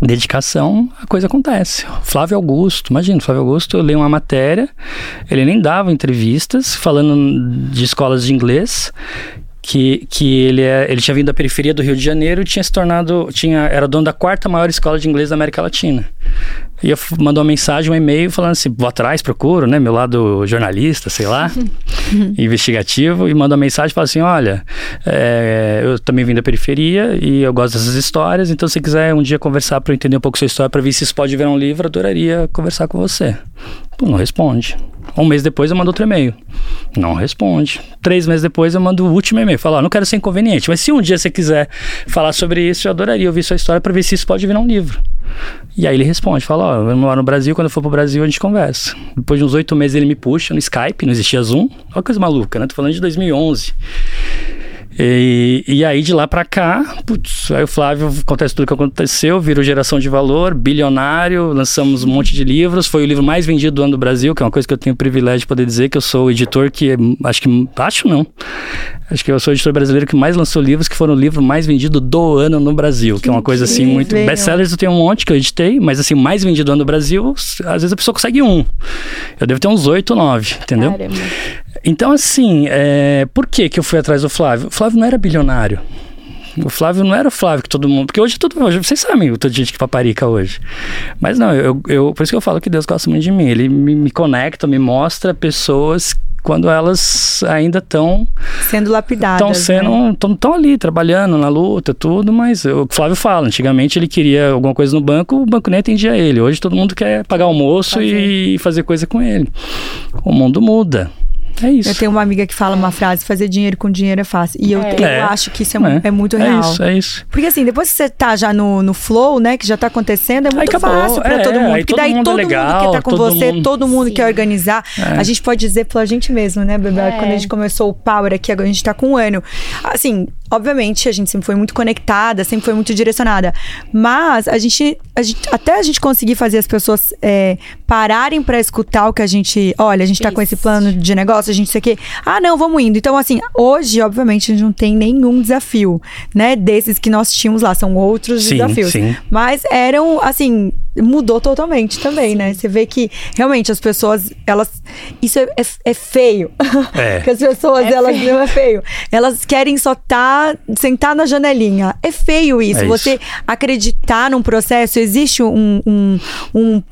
dedicação, a coisa acontece. Flávio Augusto, imagina, Flávio Augusto, eu leio uma matéria, ele nem dava entrevistas falando de escolas de inglês, que, que ele, é, ele tinha vindo da periferia do Rio de Janeiro e tinha se tornado, tinha, era dono da quarta maior escola de inglês da América Latina. E eu mandou uma mensagem, um e-mail falando assim, vou atrás, procuro, né, meu lado jornalista, sei lá, investigativo, e mandou uma mensagem falando assim, olha, é, eu também vim da periferia e eu gosto dessas histórias, então se quiser um dia conversar para eu entender um pouco sua história, para ver se isso pode virar um livro, adoraria conversar com você. Pô, não responde. Um mês depois eu mando outro e-mail. Não responde. Três meses depois eu mando o último e-mail. Falo, não quero ser inconveniente, mas se um dia você quiser falar sobre isso, eu adoraria ouvir sua história para ver se isso pode virar um livro. E aí ele responde, fala, ó, eu moro no Brasil, quando eu for pro Brasil a gente conversa. Depois de uns oito meses ele me puxa no Skype, não existia Zoom. Olha que coisa maluca, né? Tô falando de 2011. E, e aí de lá para cá, putz, aí o Flávio acontece tudo que aconteceu, virou geração de valor, bilionário, lançamos um monte de livros, foi o livro mais vendido do ano do Brasil, que é uma coisa que eu tenho o privilégio de poder dizer que eu sou o editor que acho que acho não. Acho que eu sou o editor brasileiro que mais lançou livros que foram o livro mais vendido do ano no Brasil, que, que é uma coisa assim muito best-sellers eu tenho um monte que eu editei, mas assim, mais vendido do ano no Brasil, às vezes a pessoa consegue um. Eu devo ter uns oito, nove, entendeu? Caramba. Então, assim, é, por que, que eu fui atrás do Flávio? O Flávio não era bilionário. O Flávio não era o Flávio que todo mundo. Porque hoje todo mundo. Vocês sabem o tanto de gente que paparica hoje. Mas não, eu, eu, por isso que eu falo que Deus gosta muito de mim. Ele me, me conecta, me mostra pessoas quando elas ainda estão sendo lapidadas, estão sendo estão né? ali trabalhando na luta tudo, mas o Flávio fala, antigamente ele queria alguma coisa no banco, o banco nem atendia ele. Hoje todo mundo quer pagar almoço fazer. e fazer coisa com ele. O mundo muda. É isso. Eu tenho uma amiga que fala uma frase: fazer dinheiro com dinheiro é fácil. E eu, é. eu é. acho que isso é, é. é muito real. É isso, é isso. Porque assim, depois que você tá já no, no flow, né, que já tá acontecendo, é muito fácil pra é, todo mundo. Porque daí todo mundo, legal, mundo quer tá com você, mundo... todo mundo Sim. quer organizar. A gente pode dizer pela gente mesmo, né, Bebel? Quando a gente começou o Power aqui, agora a gente tá com um ano. Assim, obviamente, a gente sempre foi muito conectada, sempre foi muito direcionada. Mas a gente, a gente até a gente conseguir fazer as pessoas é, pararem para escutar o que a gente. Olha, a gente tá Isso. com esse plano de negócio, a gente sei que. Ah, não, vamos indo. Então, assim, hoje, obviamente, a gente não tem nenhum desafio, né? Desses que nós tínhamos lá. São outros sim, desafios. Sim. Mas eram, assim, mudou totalmente também, né? Você vê que realmente as pessoas, elas. Isso é, é, é feio. É. que as pessoas, é elas feio. não é feio. Elas querem só estar, tá, sentar na janelinha. É feio isso. É Você acreditar num processo, existe um, um, um,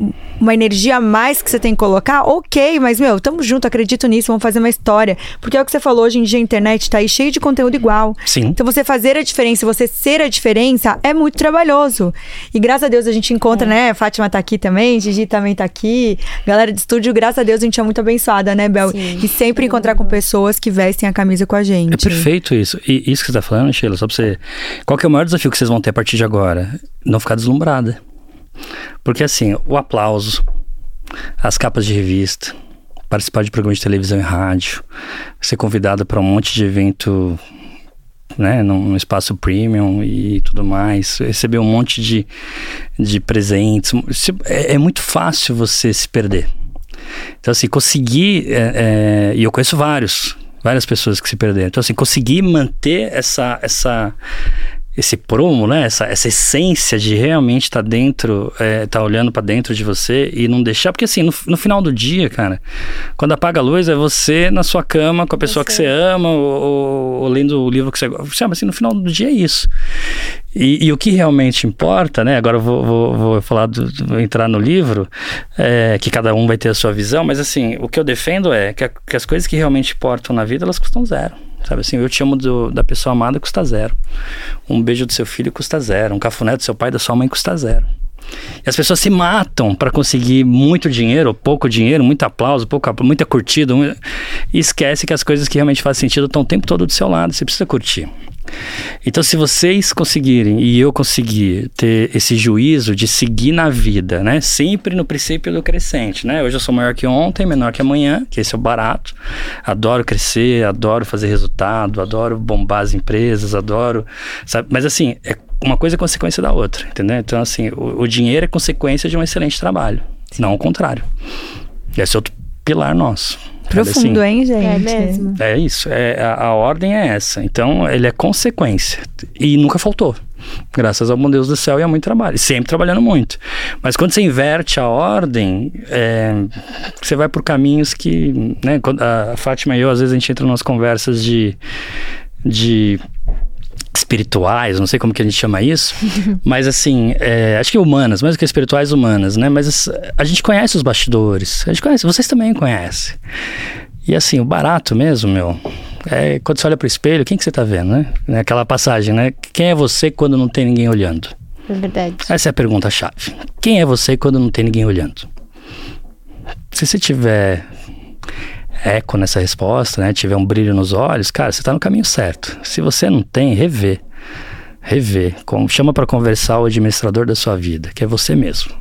uma energia a mais que você tem que colocar, ok, mas, meu, tamo junto, acredito nisso, vamos fazer uma história. Porque é o que você falou, hoje em dia a internet tá aí cheio de conteúdo igual. Sim. Então você fazer a diferença, você ser a diferença, é muito trabalhoso. E graças a Deus a gente encontra, é. Né? Fátima tá aqui também, Gigi também tá aqui. Galera de estúdio, graças a Deus a gente é muito abençoada, né, Bel? Sim. E sempre encontrar com pessoas que vestem a camisa com a gente. É perfeito isso. E isso que você tá falando, Sheila, só pra você. Qual que é o maior desafio que vocês vão ter a partir de agora? Não ficar deslumbrada. Porque assim, o aplauso, as capas de revista, participar de programas de televisão e rádio, ser convidada para um monte de evento né, num espaço premium e tudo mais, receber um monte de, de presentes. É, é muito fácil você se perder. Então, assim, conseguir. É, é, e eu conheço vários, várias pessoas que se perderam. Então, assim, conseguir manter essa, essa, esse promo, né? Essa, essa essência de realmente estar tá dentro, é, tá olhando para dentro de você e não deixar. Porque assim, no, no, final do dia, cara, quando apaga a luz, é você na sua cama com a pessoa você. que você ama, ou, ou, ou, lendo o livro que você gosta. Sabe assim, no final do dia é isso. E, e o que realmente importa, né? Agora eu vou, vou, vou falar, do, vou entrar no livro, é, que cada um vai ter a sua visão, mas assim, o que eu defendo é que, a, que as coisas que realmente importam na vida, elas custam zero Sabe assim, eu te amo do, da pessoa amada custa zero. Um beijo do seu filho custa zero. Um cafuné do seu pai, da sua mãe custa zero. E as pessoas se matam para conseguir muito dinheiro, pouco dinheiro, muito aplauso, pouco, muita curtida. E esquece que as coisas que realmente fazem sentido estão o tempo todo do seu lado. Você precisa curtir. Então, se vocês conseguirem e eu conseguir ter esse juízo de seguir na vida, né? Sempre no princípio do crescente, né? Hoje eu sou maior que ontem, menor que amanhã, que esse é o barato. Adoro crescer, adoro fazer resultado, adoro bombar as empresas, adoro, sabe? Mas assim, é uma coisa é consequência da outra, entendeu? Então, assim, o, o dinheiro é consequência de um excelente trabalho, não o contrário. Esse é outro pilar nosso. Profundo, assim, hein, gente? É mesmo. É isso. É, a, a, ordem é essa. Então, ele é consequência. E nunca faltou. Graças ao bom Deus do céu e a muito trabalho. Sempre trabalhando muito. Mas quando você inverte a ordem, é, você vai por caminhos que. Né, a Fátima e eu, às vezes, a gente entra nas conversas de. de espirituais, não sei como que a gente chama isso, mas assim, é, acho que humanas, mais do que espirituais, humanas, né? Mas a gente conhece os bastidores, a gente conhece, vocês também conhecem. E assim, o barato mesmo, meu, é quando você olha pro espelho, quem que você tá vendo, né? É aquela passagem, né? Quem é você quando não tem ninguém olhando? É verdade. Essa é a pergunta-chave. Quem é você quando não tem ninguém olhando? Se você tiver eco nessa resposta, né, tiver um brilho nos olhos, cara, você está no caminho certo. Se você não tem, rever. Rever. Com, chama para conversar o administrador da sua vida, que é você mesmo.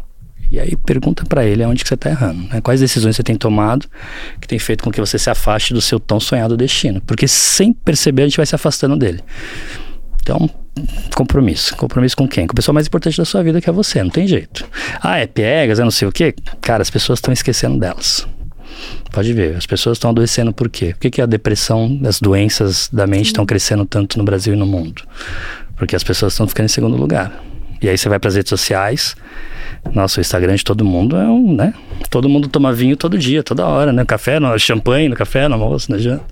E aí pergunta para ele aonde que você está errando, né? quais decisões você tem tomado que tem feito com que você se afaste do seu tão sonhado destino, porque sem perceber a gente vai se afastando dele. Então, compromisso. Compromisso com quem? Com a pessoa mais importante da sua vida que é você, não tem jeito. Ah, é piegas, é não sei o quê. Cara, as pessoas estão esquecendo delas. Pode ver, as pessoas estão adoecendo por quê? Por que, que a depressão, as doenças da mente estão crescendo tanto no Brasil e no mundo? Porque as pessoas estão ficando em segundo lugar. E aí você vai para as redes sociais, nossa, o Instagram de todo mundo é um, né? Todo mundo toma vinho todo dia, toda hora, né? Café, no, champanhe no café, no almoço, na janta.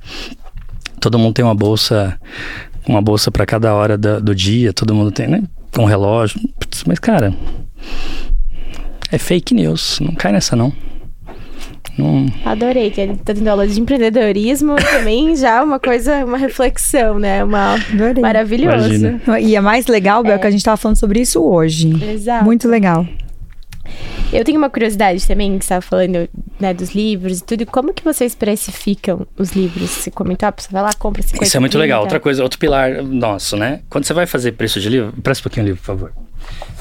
Todo mundo tem uma bolsa, uma bolsa para cada hora da, do dia, todo mundo tem, né? Um relógio. Mas, cara, é fake news, não cai nessa não. Não... Adorei, que ele tá tendo aula de empreendedorismo também já uma coisa, uma reflexão, né? Uma Adorei. maravilhoso. Imagina. E é mais legal, Bel, é. que a gente tava falando sobre isso hoje. Exato. Muito legal. Eu tenho uma curiosidade também, que você estava falando né, dos livros e tudo. Como que vocês precificam os livros? Você comentou, a pessoa vai lá, compra 50 Isso é muito legal. Outra coisa, outro pilar nosso, né? Quando você vai fazer preço de livro, presta um pouquinho o livro, por favor.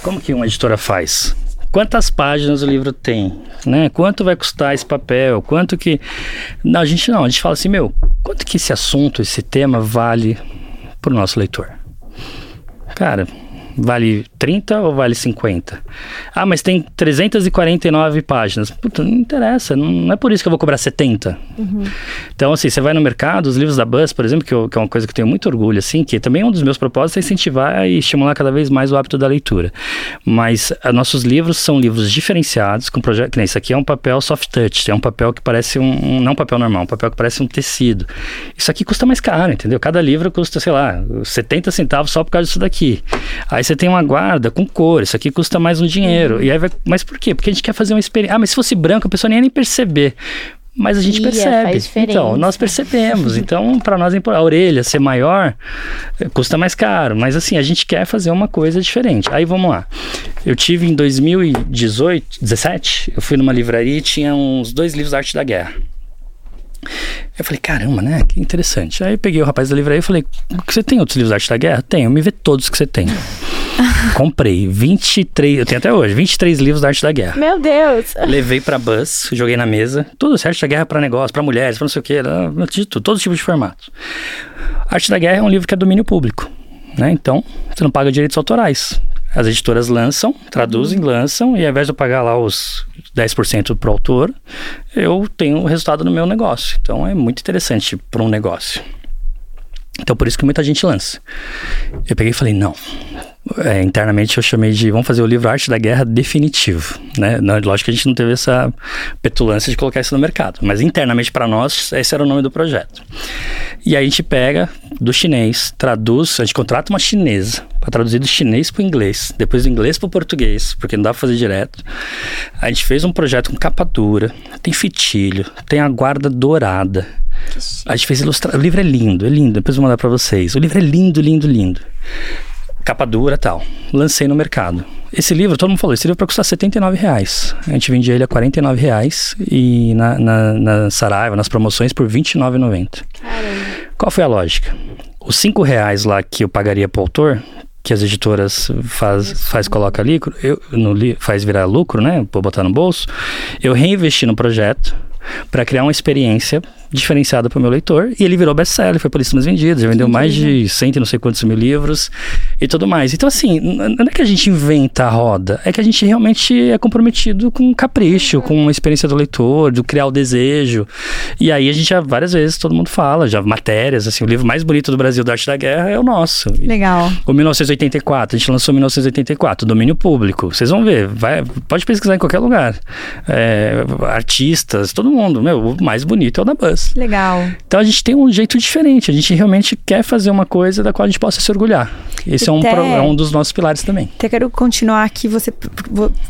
Como que uma editora faz? Quantas páginas o livro tem, né? Quanto vai custar esse papel? Quanto que não, a gente não, a gente fala assim, meu, quanto que esse assunto, esse tema vale para o nosso leitor? Cara, Vale 30 ou vale 50? Ah, mas tem 349 páginas. Puta, não interessa, não é por isso que eu vou cobrar 70. Uhum. Então, assim, você vai no mercado, os livros da Buzz, por exemplo, que, eu, que, é uma coisa que eu tenho muito orgulho, assim, que também é um dos meus propósitos é incentivar e estimular cada vez mais o hábito da leitura. Mas a, ah, nossos livros são livros diferenciados, com projeto, que nem isso aqui é um papel soft touch, é um papel que parece um, um, não um papel normal, um papel que parece um tecido. Isso aqui custa mais caro, entendeu? Cada livro custa, sei lá, 70 centavos só por causa disso daqui. Aí você tem uma guarda com cor, isso aqui custa mais um dinheiro. Uhum. E aí vai, mas por quê? Porque a gente quer fazer uma experiência. Ah, mas se fosse branco, a pessoa nem ia nem perceber. Mas a gente Ia, percebe. Então, nós percebemos. Então, para nós, a orelha ser maior eh, custa mais caro. Mas assim, a gente quer fazer uma coisa diferente. Aí vamos lá. Eu tive em 2018, 17, eu fui numa livraria e tinha uns dois livros da arte da guerra. Eu falei, caramba, né? Que interessante. Aí eu peguei o rapaz da livraria e falei, você tem outros livros da arte da guerra? Tenho, me vê todos que você tem. Comprei 23, eu tenho até hoje, 23 livros da arte da guerra. Meu Deus! Levei pra Bus, joguei na mesa. Tudo arte da guerra para negócio, para mulheres, para não sei o que, todos os tipos de formatos. Arte da Guerra é um livro que é domínio público, né? Então, você não paga direitos autorais. As editoras lançam, traduzem, lançam, e ao invés de eu pagar lá os 10% pro autor, eu tenho o resultado no meu negócio. Então é muito interessante para um negócio. Então por isso que muita gente lança. Eu peguei e falei, não, é, internamente eu chamei de vamos fazer o livro Arte da Guerra definitivo, né? Não, lógico que a gente não teve essa petulância de colocar isso no mercado, mas internamente para nós esse era o nome do projeto. E aí a gente pega do chinês, traduz, a gente contrata uma chinesa para traduzir do chinês para o inglês, depois do inglês para o português, porque não dá para fazer direto. A gente fez um projeto com capa dura, tem fitilho, tem a guarda dourada A gente fez ilustração. O livro é lindo, é lindo. Depois eu vou mandar para vocês. O livro é lindo, lindo, lindo. Capa dura tal. Lancei no mercado. Esse livro, todo mundo falou, esse livro é para custar 79 reais. A gente vendia ele a 49 reais e na, na, na Saraiva, nas promoções, por 29,90. Qual foi a lógica? Os 5 reais lá que eu pagaria para o autor, que as editoras faz, faz coloca lucro, eu, no, faz virar lucro, né? Vou botar no bolso. Eu reinvesti no projeto para criar uma experiência diferenciada para o meu leitor. E ele virou best-seller, foi por isso mais vendido, já vendeu mais de cento e não sei quantos mil livros e tudo mais. Então, assim, não é que a gente inventa a roda, é que a gente realmente é comprometido com o capricho, com a experiência do leitor, de criar o desejo. E aí a gente já, várias vezes, todo mundo fala, já matérias, assim, o livro mais bonito do Brasil da arte da guerra é o nosso. Legal. O 1984, a gente lançou 1984, domínio público. Vocês vão ver, vai, pode pesquisar em qualquer lugar. É, artistas, todo mundo, meu, o mais bonito é o da Buzz. Legal. Então a gente tem um jeito diferente. A gente realmente quer fazer uma coisa da qual a gente possa se orgulhar. Esse é um, pro, é um dos nossos pilares também. Até quero continuar aqui você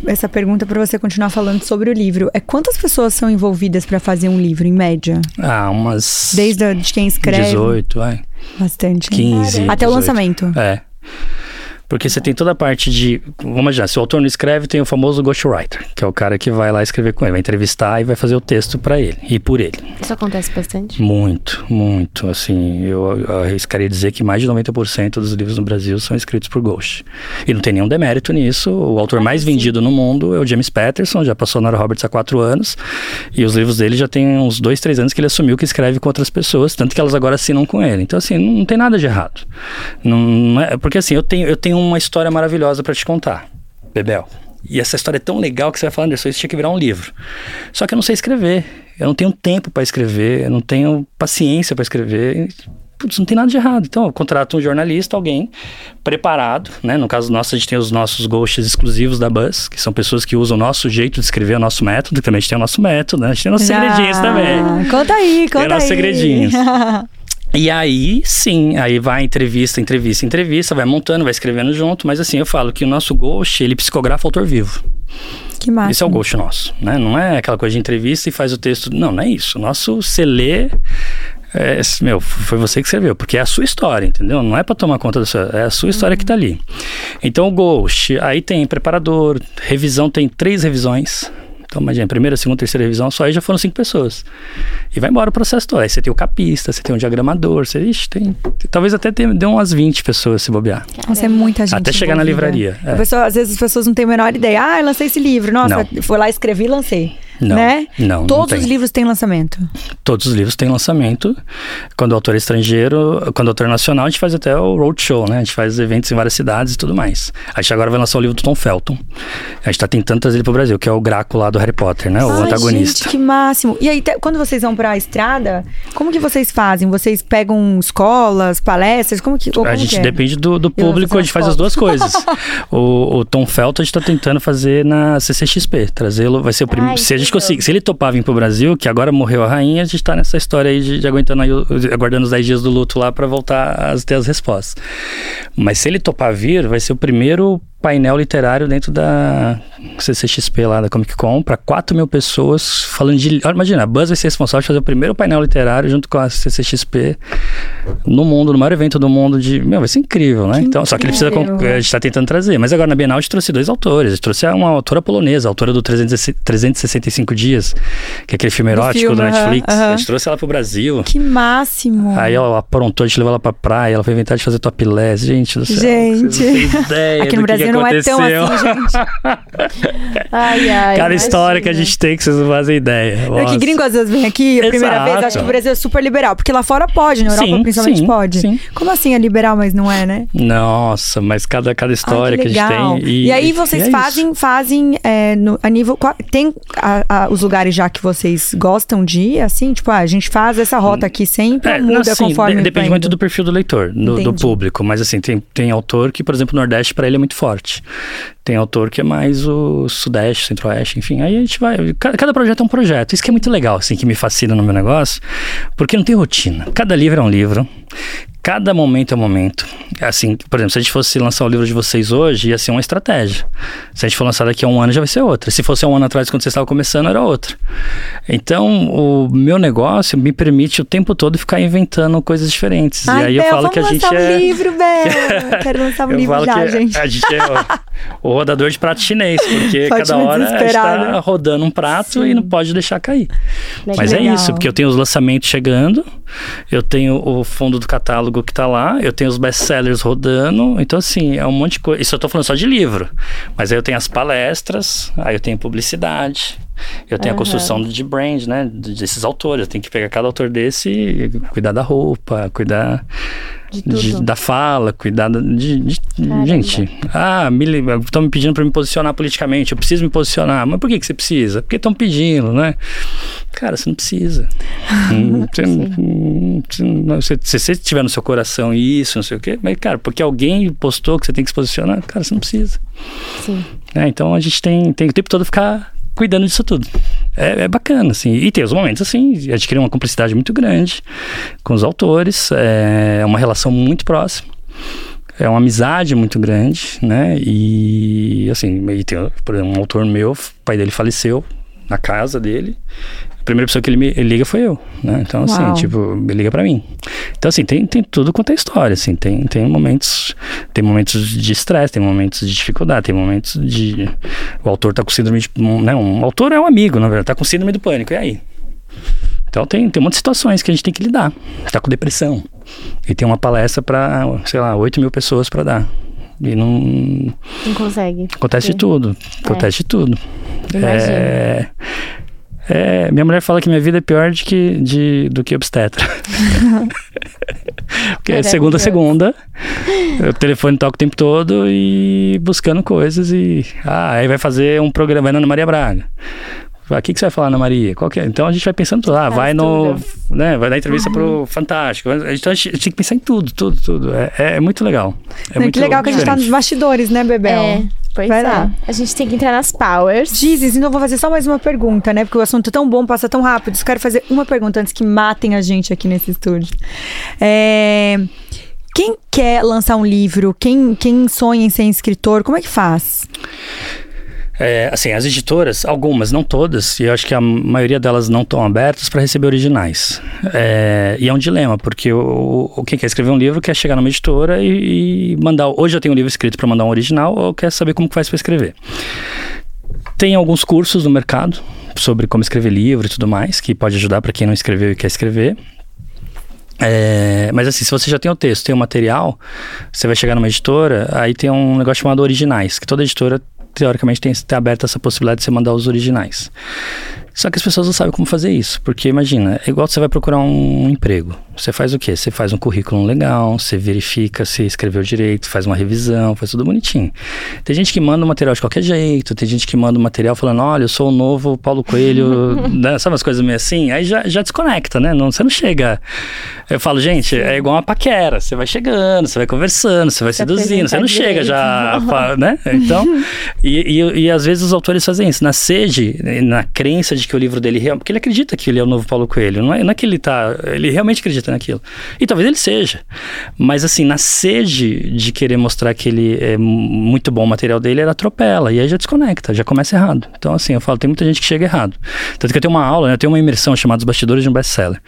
essa pergunta para você continuar falando sobre o livro. É quantas pessoas são envolvidas para fazer um livro em média? Ah, umas desde a, de quem escreve. 18, vai. Bastante. 15. Até 18. o lançamento. É. Porque você tem toda a parte de. Vamos imaginar, se o autor não escreve, tem o famoso ghostwriter, que é o cara que vai lá escrever com ele, vai entrevistar e vai fazer o texto para ele e por ele. Isso acontece bastante? Muito, muito. Assim, eu, eu arriscaria dizer que mais de 90% dos livros no Brasil são escritos por ghost. E não tem nenhum demérito nisso. O autor ah, mais sim. vendido no mundo é o James Patterson, já passou na Roberts há quatro anos. E os livros dele já tem uns dois, três anos que ele assumiu que escreve com outras pessoas, tanto que elas agora assinam com ele. Então, assim, não, não tem nada de errado. Não, não é, porque assim, eu tenho, eu tenho uma história maravilhosa para te contar, Bebel. E essa história é tão legal que você vai falar, Anderson, isso tinha que virar um livro. Só que eu não sei escrever. Eu não tenho tempo para escrever, eu não tenho paciência para escrever. Putz, não tem nada de errado. Então, eu contrato um jornalista, alguém preparado, né? No caso nosso, a gente tem os nossos ghosts exclusivos da Buzz, que são pessoas que usam o nosso jeito de escrever, o nosso método, que também a gente tem o nosso método, né? A gente tem nossos ah, segredinhos também. Conta aí, conta tem aí. nossos segredinhos. E aí, sim, aí vai entrevista, entrevista, entrevista, vai montando, vai escrevendo junto, mas assim, eu falo que o nosso Ghost, ele psicografa o autor vivo. Que massa. Esse é o Ghost nosso, né? Não é aquela coisa de entrevista e faz o texto. Não, não é isso. O nosso você lê. É, meu, foi você que escreveu, porque é a sua história, entendeu? Não é para tomar conta da sua, é a sua história uhum. que tá ali. Então o Ghost, aí tem preparador, revisão, tem três revisões, então, imagina, primeira, segunda, terceira revisão, só aí já foram cinco pessoas. E vai embora o processo todo. Aí você tem o capista, você tem o diagramador, você ixi, tem. Talvez até tenha, dê umas 20 pessoas se bobear. Nossa, é muita gente. Até chegar na livraria. É. Pessoa, às vezes as pessoas não têm a menor ideia. Ah, eu lancei esse livro. Nossa, Não. foi lá, escrevi e lancei. Não, né? não. Todos não os livros têm lançamento. Todos os livros têm lançamento. Quando o autor é estrangeiro, quando o autor é nacional, a gente faz até o roadshow, né? A gente faz eventos em várias cidades e tudo mais. A gente agora vai lançar o livro do Tom Felton. A gente tá tentando trazer ele pro Brasil, que é o Graco lá do Harry Potter, né? O Ai, antagonista. Gente, que máximo. E aí, quando vocês vão pra estrada, como que vocês fazem? Vocês pegam escolas, palestras? Como que, como a gente é? depende do, do público, a gente faz as duas coisas. o, o, Tom Felton a gente tá tentando fazer na CCXP. Trazê-lo, vai ser o primeiro. Gente conseguir, se ele topar vir pro Brasil, que agora morreu a rainha, a gente tá nessa história aí de, de aguentando aí, aguardando os 10 dias do luto lá para voltar a ter as respostas. Mas se ele topar vir, vai ser o primeiro painel literário dentro da CCXP lá da Comic Con para 4 mil pessoas falando de. Imagina, a Buzz vai ser responsável por fazer o primeiro painel literário junto com a CCXP no mundo, no maior evento do mundo de. Meu, vai ser incrível, né? Que então, incrível. só que ele precisa. A gente tá tentando trazer. Mas agora na Bienal a gente trouxe dois autores. A gente trouxe uma autora polonesa, autora do 365 Dias, que é aquele filme erótico do, filme, do Netflix. Uh -huh. A gente trouxe ela pro Brasil. Que máximo! Aí ela aprontou, a gente levou ela pra praia, ela foi inventar de fazer topless. Gente do céu. Gente. Ideia Aqui no Brasil que não aconteceu. é tão assim, gente. ai, ai. Cada história que a gente tem que vocês não fazem ideia. Nossa. É que gringo às vezes vem aqui, a Exato. primeira vez, acho que o Brasil é super liberal. Porque lá fora pode, na Europa sim, principalmente sim, pode. Sim. Como assim é liberal, mas não é, né? Nossa, mas cada, cada história ai, que, que, a gente tem. E, e aí vocês e é fazem, fazem é, no, a nível. Tem a, a, os lugares já que vocês gostam de ir, assim? Tipo, ah, a gente faz essa rota aqui sempre é, muda assim, conforme. De, depende muito do perfil do leitor, do, do, público. Mas assim, tem, tem autor que, por exemplo, o Nordeste para ele é muito forte. Tem autor que é mais o Sudeste, Centro-Oeste, enfim. Aí a gente vai. Cada, cada, projeto é um projeto. Isso que é muito legal, assim, que me fascina no meu negócio, porque não tem rotina. Cada livro é um livro. Cada momento é um momento. Assim, por exemplo, se a gente fosse lançar o livro de vocês hoje, ia ser uma estratégia. Se a gente for lançar daqui a um ano, já vai ser outra. Se fosse um ano atrás, quando vocês estavam começando, era outra. Então, o meu negócio me permite o tempo todo ficar inventando coisas diferentes. Ai, e aí Bel, eu falo que a gente um é. livro, Bel. Quero lançar um eu livro já, gente. A gente é o, o rodador de prato chinês, porque Pode cada hora a gente desesperar, tá né? rodando um prato e não pode deixar cair. Mas é isso, porque eu tenho os lançamentos chegando, eu tenho o fundo do catálogo que tá lá, eu tenho os best-sellers rodando, então assim, é um monte de coisa. Isso eu tô falando só de livro, mas aí eu tenho as palestras, aí eu tenho publicidade, eu tenho a construção de brand, né, desses autores, eu tenho que pegar cada autor desse e cuidar da roupa, cuidar De da fala, cuidar da- de, de- gente. Ah, me estão me pedindo para me posicionar politicamente. Eu preciso me posicionar. Mas por que, que você precisa? Porque estão pedindo, né? Cara, você não precisa. Hum, você, hum, você se você tiver no seu coração isso, não sei o quê, mas cara, porque alguém postou que você tem que se posicionar, cara, você não precisa. Sim. É, então a gente tem, tem o tempo todo ficar cuidando disso tudo. É, é bacana, assim. E tem os momentos, assim, adquirir uma cumplicidade muito grande com os autores, é uma relação muito próxima. É uma amizade muito grande, né? E, assim, e tem, por exemplo, um autor meu, o pai dele faleceu na casa dele. A primeira pessoa que ele me ele liga foi eu, né? Então, assim, Uau. tipo, ele liga pra mim. Então, assim, tem, tem tudo quanto é história, assim. Tem, tem momentos tem momentos de estresse, tem momentos de dificuldade, tem momentos de... O autor tá com síndrome de... Né? Um autor é um amigo, na verdade, tá com síndrome do pânico, e aí? Então tem, tem um monte de situações que a gente tem que lidar. Tá com depressão. E tem uma palestra para, sei lá, 8 mil pessoas para dar. E não... Não consegue. Acontece de Sim. tudo. Acontece de tudo. É, é, minha mulher fala que minha vida é pior de que, de, do que obstetra. Porque é segunda a segunda, o telefone toca o tempo todo e buscando coisas e... Ah, aí vai fazer um programa, vai na Ana Maria Braga. O que, que você vai falar, Ana Maria? Qual que é? Então a gente vai pensando tudo. Ah, Faz vai no. Né, vai dar entrevista pro Fantástico. Então a gente tem que pensar em tudo, tudo, tudo. É, é- é muito legal. É Não, muito que legal que a gente tá nos diferente. bastidores, né, Bebel? É, pois Vai é. lá. A gente tem que entrar nas powers. Dizes, então eu vou fazer só mais uma pergunta, né? Porque o assunto é tão bom, passa tão rápido. Eu quero fazer uma pergunta antes que matem a gente aqui nesse estúdio. É, Quem quer lançar um livro? Quem, quem sonha em ser escritor? Como é que faz? É, assim, as editoras, algumas, não todas, e eu acho que a maioria delas não estão abertas para receber originais. É, e é um dilema, porque o, o quem quer escrever um livro quer chegar numa editora e, e mandar. Hoje eu tenho um livro escrito para mandar um original, ou quer saber como que faz para escrever. Tem alguns cursos no mercado sobre como escrever livro e tudo mais, que pode ajudar para quem não escreveu e quer escrever. É, mas assim, se você já tem o texto, tem o material, você vai chegar numa editora, aí tem um negócio chamado originais, que toda editora teoricamente tem, tem aberta essa possibilidade de você mandar os originais. Só que as pessoas não sabem como fazer isso, porque imagina, é igual você vai procurar um emprego. Você faz o quê? Você faz um currículo legal, você verifica se escreveu direito, faz uma revisão, faz tudo bonitinho. Tem gente que manda o material de qualquer jeito, tem gente que manda o material falando, olha, eu sou o novo Paulo Coelho, né? sabe umas coisas meio assim? Aí já, já desconecta, né? Não, você não chega. Eu falo, gente, é igual uma paquera, você vai chegando, você vai conversando, você vai Se seduzindo, você não apresentar chega direito. já, fa- né? Então, e, e, e às vezes os autores fazem isso, na sede, na crença de que o livro dele, real- porque ele acredita que ele é o novo Paulo Coelho, não é, não é que ele tá, ele realmente acredita naquilo. E talvez ele seja, mas assim, na sede de querer mostrar que ele é mu- muito bom o material dele, ele atropela, e aí já desconecta, já começa errado. Então assim, eu falo, tem muita gente que chega errado. Tanto que eu tenho uma aula, né, eu tenho uma imersão chamada Os Bastidores de um Best-Seller,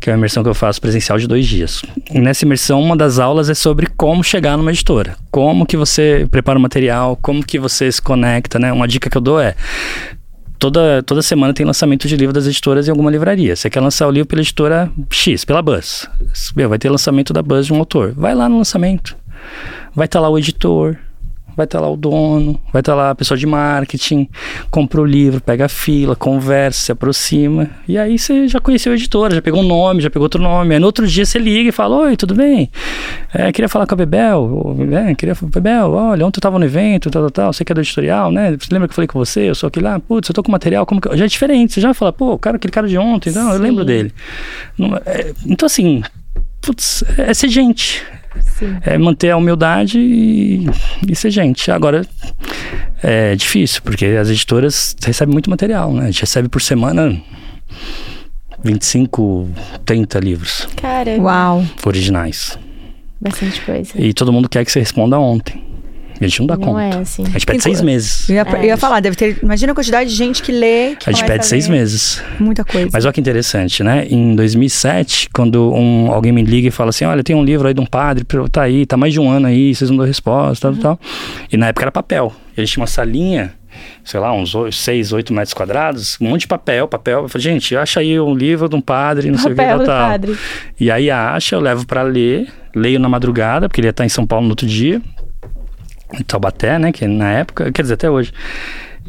que é uma imersão que eu faço presencial de dois dias. E nessa imersão, uma das aulas é sobre como chegar numa editora, como que você prepara o material, como que você se conecta, né? Uma dica que eu dou é Toda, toda semana tem lançamento de livro das editoras em alguma livraria. Você quer lançar o livro pela editora X, pela Buzz. Meu, vai ter lançamento da Buzz de um autor. Vai lá no lançamento. Vai estar lá o editor, vai estar lá o dono, vai estar lá a pessoa de marketing, compra o livro, pega a fila, conversa, se aproxima. E aí você já conheceu a editora, já pegou um nome, já pegou outro nome. Aí no outro dia você liga e fala: Oi, tudo bem? É, queria falar com a Bebel. Ou, É, queria Bebel, olha, ontem eu tava no evento, tal, tal, tal. Você que é do editorial, né? Você lembra que eu falei com você? Eu sou aquele lá, putz, eu tô com material, como que... já é diferente. Você já fala, pô, cara, aquele cara de ontem, não, eu lembro dele. Não, é, então, assim, putz, é ser gente. Sim. É manter a humildade e, e ser gente. Agora, é difícil, porque as editoras recebem muito material, né? A gente recebe por semana 25, 30 livros Cara, Uau. originais. Bastante coisa. E todo mundo quer que você responda ontem. A gente não dá não conta. É assim. A gente pede seis meses. Eu ia, é. eu ia, falar, deve ter. Imagina a quantidade de gente que lê. Que a gente pede seis meses. Muita coisa. Mas olha que interessante, né? Em 2007, quando um, alguém me liga e fala assim: Olha, tem um livro aí de um padre, tá aí, tá mais de um ano aí, vocês não dão resposta, tal, uhum. tal. E na época era papel. E a gente tinha uma salinha sei lá, uns 6, 8 metros quadrados, um monte de papel, papel. Eu falei, gente, acha aí um livro de um padre, não papel sei o que, tal, tal. Padre. E aí acha, eu levo para ler, leio na madrugada, porque ele ia estar em São Paulo no outro dia, Taubaté, né? Que na época, quer dizer, até hoje.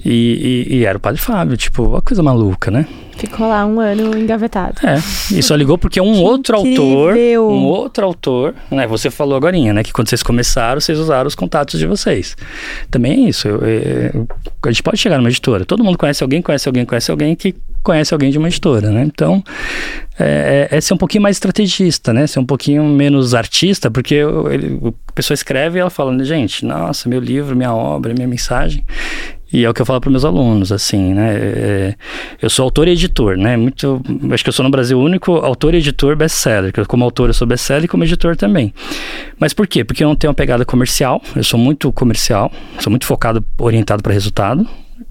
E, e, e, era o Padre Fábio, tipo, uma coisa maluca, né? Ficou lá um ano engavetado. É, e só ligou porque um outro incrível. autor, um outro autor, né? Você falou agora, né? Que quando vocês começaram, vocês usaram os contatos de vocês. Também é isso. Eu, eu, a gente pode chegar numa editora. Todo mundo conhece alguém, conhece alguém, conhece alguém que conhece alguém de uma editora, né? Então, é, é, é ser um pouquinho mais estrategista, né? Ser um pouquinho menos artista, porque ele, a pessoa escreve e ela fala, gente, nossa, meu livro, minha obra, minha mensagem. E é o que eu falo para meus alunos, assim, né? É, eu sou autor e editor, né? Muito, acho que eu sou no Brasil o único autor e editor best-seller. Como autor eu sou best-seller e como editor também. Mas por quê? Porque eu não tenho uma pegada comercial. Eu sou muito comercial, sou muito focado, orientado para resultado.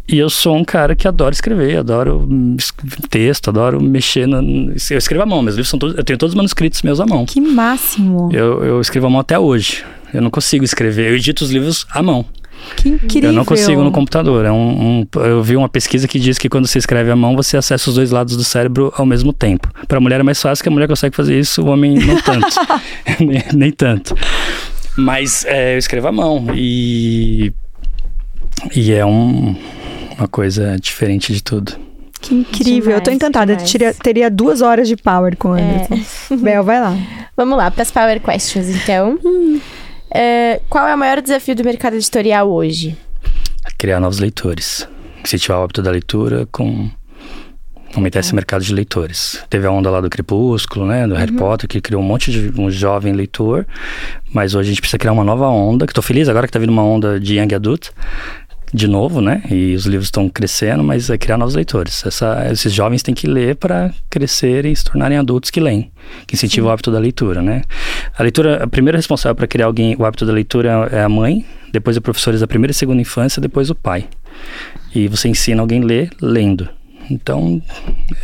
E eu sou um cara que adora escrever, adoro texto, adoro mexer. Na, eu escrevo à mão, meus livros são todos, eu tenho todos os manuscritos meus à mão. Que máximo! Eu, eu escrevo à mão até hoje. Eu não consigo escrever, eu edito os livros à mão. Que incrível. Eu não consigo no computador. É um, um, eu vi uma pesquisa que diz que quando você escreve à mão, você acessa os dois lados do cérebro ao mesmo tempo. Para a mulher é mais fácil, que a mulher consegue fazer isso, o homem não tanto. nem, nem, tanto. Mas é, eu escrevo à mão e, e é um, uma coisa diferente de tudo. Que incrível, demais, eu tô encantada. Eu teria, teria, duas horas de power com ele. É. Bel, vai lá. Vamos lá, para as power questions, então. É, qual é o maior desafio do mercado editorial hoje? Criar novos leitores. Incentivar o hábito da leitura com aumentar esse mercado de leitores. Teve a onda lá do Crepúsculo, né, do uhum. Harry Potter, que criou um monte de um jovem leitor, mas hoje a gente precisa criar uma nova onda, que estou feliz agora que está vindo uma onda de young adult, de novo, né? E os livros estão crescendo, mas é criar novos leitores. Essa, esses jovens têm que ler para crescerem e se tornarem adultos que leem, que incentivam o hábito da leitura, né? A leitura, a primeira responsável para criar alguém o hábito da leitura é a mãe, depois os professores da primeira e segunda infância, depois o pai. E você ensina alguém a ler lendo. Então,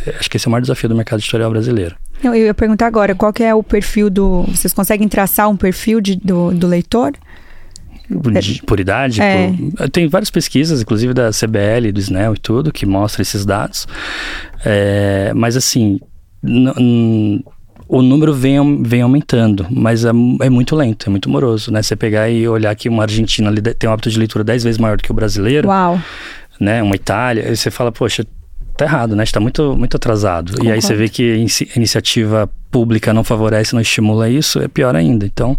é, acho que esse é o maior desafio do mercado editorial brasileiro. Eu ia perguntar agora, qual que é o perfil do... Vocês conseguem traçar um perfil de, do, do leitor? De, por idade. É. Por, tem várias pesquisas, inclusive da CBL, do SNEL e tudo, que mostram esses dados. É, mas assim, o número vem, vem aumentando, mas é, é, muito lento, é muito moroso, né? Você pegar e olhar que uma Argentina tem um hábito de leitura 10 vezes maior do que o brasileiro. Uau! Né? Uma Itália, você fala, poxa, tá errado, né? Está muito, muito atrasado. Concordo. E aí você vê que a iniciativa pública não favorece, não estimula isso, é pior ainda. Então,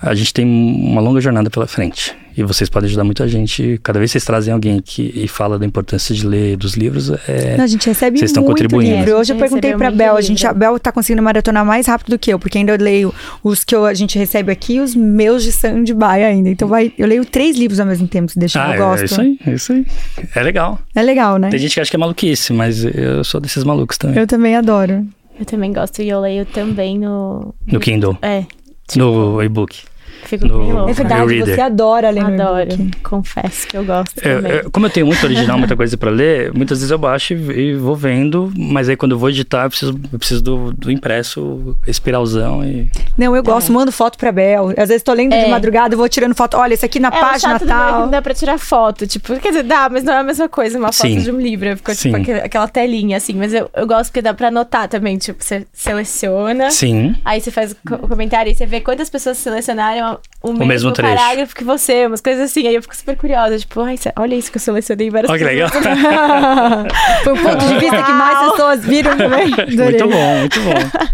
a gente tem uma longa jornada pela frente. E vocês podem ajudar muita gente. Cada vez que vocês trazem alguém que e fala da importância de ler dos livros, é, Não, a gente recebe vocês estão contribuindo. Livro. Hoje eu perguntei para Bel, a gente a Bel tá conseguindo maratonar mais rápido do que eu, porque ainda eu leio os que eu, a gente recebe aqui, os meus de stand-by ainda. Então vai, eu leio três livros ao mesmo tempo, se deixa ah, eu gosto. É isso aí, é isso aí. É legal. É legal, né? Tem gente que acha que é maluquice, mas eu sou desses malucos também. Eu também adoro. Eu também gosto e eu leio também no no Kindle. É. Tipo, no e-book. Fico no, É verdade, você adora ler Adoro, confesso que eu gosto é, também. É, como eu tenho muito original, muita coisa para ler, muitas vezes eu baixo e, e, vou vendo, mas aí quando eu vou editar, eu preciso, eu preciso do, do impresso, espiralzão e... Não, eu gosto, é. mando foto pra Bel. Às vezes tô lendo de é. madrugada, eu vou tirando foto. Olha, esse aqui na é, página tal. Não dá pra tirar foto, tipo, quer dizer, dá, mas não é a mesma coisa, uma foto Sim. de um livro. Ficou tipo aquela, aquela telinha, assim. Mas eu, eu gosto porque dá pra anotar também, tipo, você seleciona. Sim. Aí você faz o comentário e você vê quantas pessoas selecionaram o, o mesmo trecho. parágrafo que você, umas coisas assim. Aí eu fico super curiosa, tipo, ai, olha isso que eu selecionei várias Olha que legal. Foi o ponto de vista que mais pessoas viram também. Muito bom, muito bom.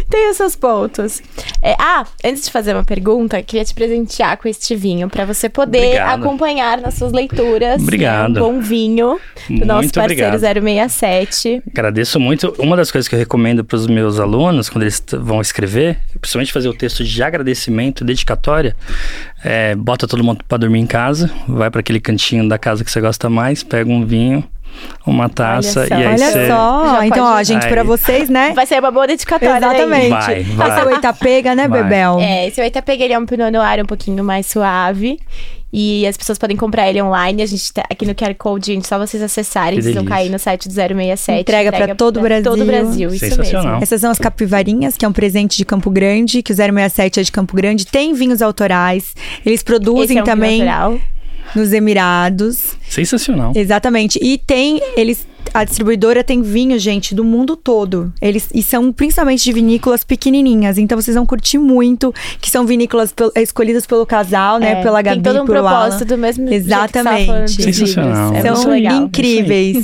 Tem os seus pontos. É, ah, antes de fazer uma pergunta, queria te presentear com este vinho para você poder obrigado. acompanhar nas suas leituras. Obrigado. Um bom vinho do muito nosso parceiro obrigado. 067. Agradeço muito. Uma das coisas que eu recomendo para os meus alunos, quando eles vão escrever, principalmente fazer o texto de agradecimento, dedicatória, é, bota todo mundo para dormir em casa, vai para aquele cantinho da casa que você gosta mais, pega um vinho uma taça Olha e aí Olha você... só, então, ó, gente, Aí. pra vocês, né? Vai ser uma boa dedicatória. Exatamente. Vai, vai. Esse é o Itapega, né, Vai. Bebel? É, esse Oita Pega, ele é um Pinot Noir um pouquinho mais suave. E as pessoas podem comprar ele online. A gente tá aqui no QR Code, gente, só vocês acessarem. Vocês vão cair no site do 067. Entrega pra todo o Brasil. Todo o Brasil, isso Sensacional. mesmo. Essas são as capivarinhas, que é um presente de Campo Grande, que o 067 é de Campo Grande. Tem vinhos autorais. Eles Esse produzem é um também natural. Nos Emirados. Sensacional. Exatamente. E tem, eles, a distribuidora tem vinho, gente, do mundo todo. Eles e são principalmente de vinícolas pequenininhas. Então vocês vão curtir muito, que são vinícolas pel- escolhidas pelo casal, né? É, Pela Gabi, Tem todo um propósito Alan. do mesmo Exatamente. Sensacional. É São legal. incríveis.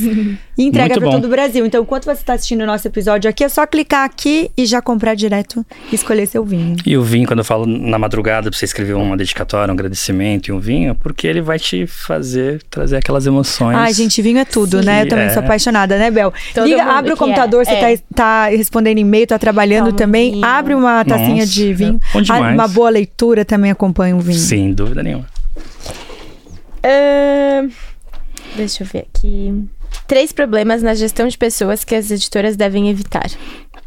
E entrega para todo o Brasil. Então, enquanto você está assistindo o nosso episódio aqui, é só clicar aqui e já comprar direto e escolher seu vinho. E o vinho, quando eu falo na madrugada pra você escrever uma dedicatória, um agradecimento e um vinho, porque ele vai te fazer trazer aquelas emoções. Ai, gente, vinho é tudo, Sim. né? Eu também É. sou apaixonada, né, Bel? Todo Liga, abre o que computador, é. você É. tá, tá respondendo e-mail, tá trabalhando Toma também. vinho. Abre uma tacinha Nossa, de vinho. é bom Ah, demais. Uma boa leitura também acompanha o vinho. Sem dúvida nenhuma. Ahn, deixa eu ver aqui. Três problemas na gestão de pessoas que as editoras devem evitar.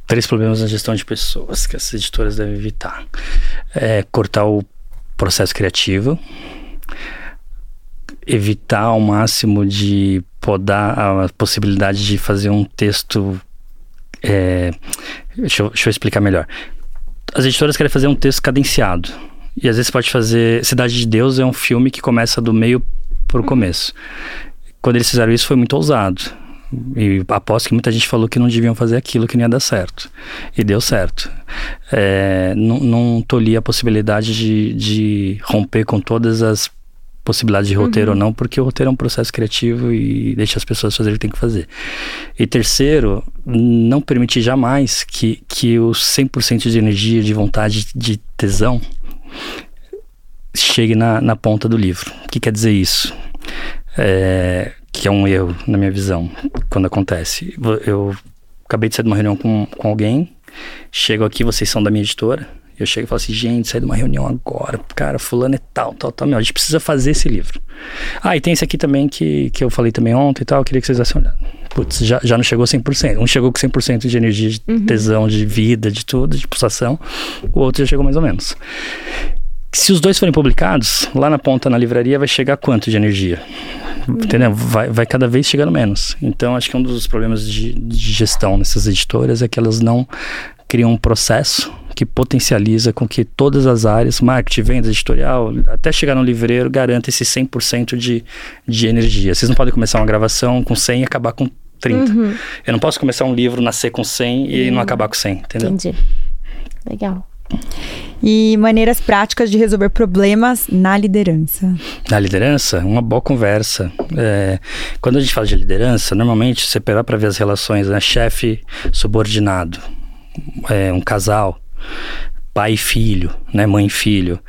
Três problemas na gestão de pessoas que as editoras devem evitar. É cortar o processo criativo, evitar ao máximo de podar a possibilidade de fazer um texto. é, deixa, eu, deixa eu explicar melhor. As editoras querem fazer um texto cadenciado. E às vezes pode fazer. Cidade de Deus é um filme que começa do meio pro começo. Quando eles fizeram isso foi muito ousado. E aposto que muita gente falou que não deviam fazer aquilo, que não ia dar certo. E deu certo. É, não, não tolhi a possibilidade de, de romper com todas as possibilidades de roteiro ou não, porque o roteiro é um processo criativo e deixa as pessoas fazerem o que tem que fazer. E terceiro, não permitir jamais que, que o 100% de energia, de vontade, de tesão chegue na, na ponta do livro. O que quer dizer isso? É, que é um erro na minha visão quando acontece. Eu acabei de sair de uma reunião com, com alguém, chego aqui, vocês são da minha editora, eu chego e falo assim, gente, saí de uma reunião agora, cara, fulano é tal, tal, tal, meu, a gente precisa fazer esse livro. Ah, e tem esse aqui também que, que eu falei também ontem e tal, eu queria que vocês dessem olhada. Putz, já, já não chegou 100%. Um chegou com 100% de energia, de tesão, de vida, de tudo, de pulsação. O outro já chegou mais ou menos. Se os dois forem publicados, lá na ponta na livraria vai chegar quanto de energia? Entendeu? Vai, vai cada vez chegando menos. Então, acho que um dos problemas de, de gestão nessas editoras é que elas não criam um processo que potencializa com que todas as áreas, marketing, vendas, editorial, até chegar no livreiro, garanta esse 100% de, de energia. Vocês não podem começar uma gravação com 100 e acabar com 30. Eu não posso começar um livro, nascer com 100 e não acabar com 100, entendeu? Entendi. Legal. E maneiras práticas de resolver problemas na liderança. Na liderança, uma boa conversa. É, quando a gente fala de liderança, normalmente você pegar para ver as relações, né? Chefe subordinado, é, um casal, pai e filho, né? Mãe e filho.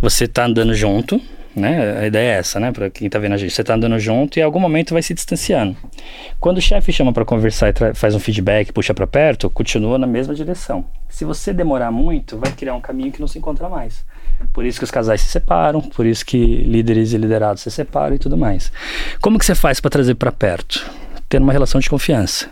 Você tá andando junto, né? A ideia é essa, né? Para quem tá vendo a gente, você tá andando junto e em algum momento vai se distanciando. Quando o chefe chama para conversar e faz um feedback, puxa para perto, continua na mesma direção. Se você demorar muito, vai criar um caminho que não se encontra mais. Por isso que os casais se separam, por isso que líderes e liderados se separam e tudo mais. Como que você faz para trazer para perto? Tendo uma relação de confiança.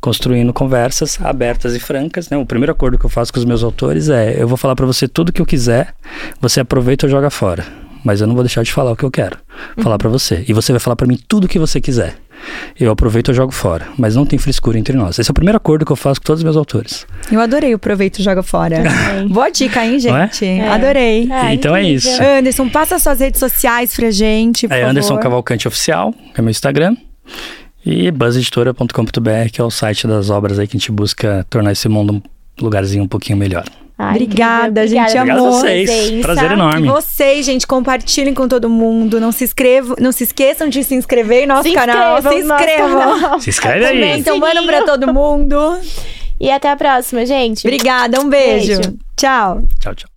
Construindo conversas abertas e francas. Né? O primeiro acordo que eu faço com os meus autores é: eu vou falar para você tudo que eu quiser, você aproveita ou joga fora. Mas eu não vou deixar de falar o que eu quero. Falar para você. E você vai falar para mim tudo o que você quiser. Eu aproveito ou jogo fora. Mas não tem frescura entre nós. Esse é o primeiro acordo que eu faço com todos os meus autores. Eu adorei o Proveito e Joga Fora. Boa dica, hein, é? gente? É. Adorei. Ah, Então é isso. Anderson, passa suas redes sociais pra gente, por É favor. Anderson Cavalcante Oficial, que é meu Instagram. E buzzeditora.com.br, que é o site das obras aí que a gente busca tornar esse mundo um lugarzinho um pouquinho melhor. Ah, Obrigada, incrível. gente, Obrigada Obrigado a amor. vocês. presença. Prazer E enorme. vocês, gente, compartilhem com todo mundo. Não se inscrevam, não se esqueçam de se inscrever em nosso Se canal. inscrevam Se inscrevam. canal. Se inscreve aí. Então, mandam pra todo mundo. E até a próxima, gente. Obrigada, um beijo. Beijo. Tchau. Tchau, tchau.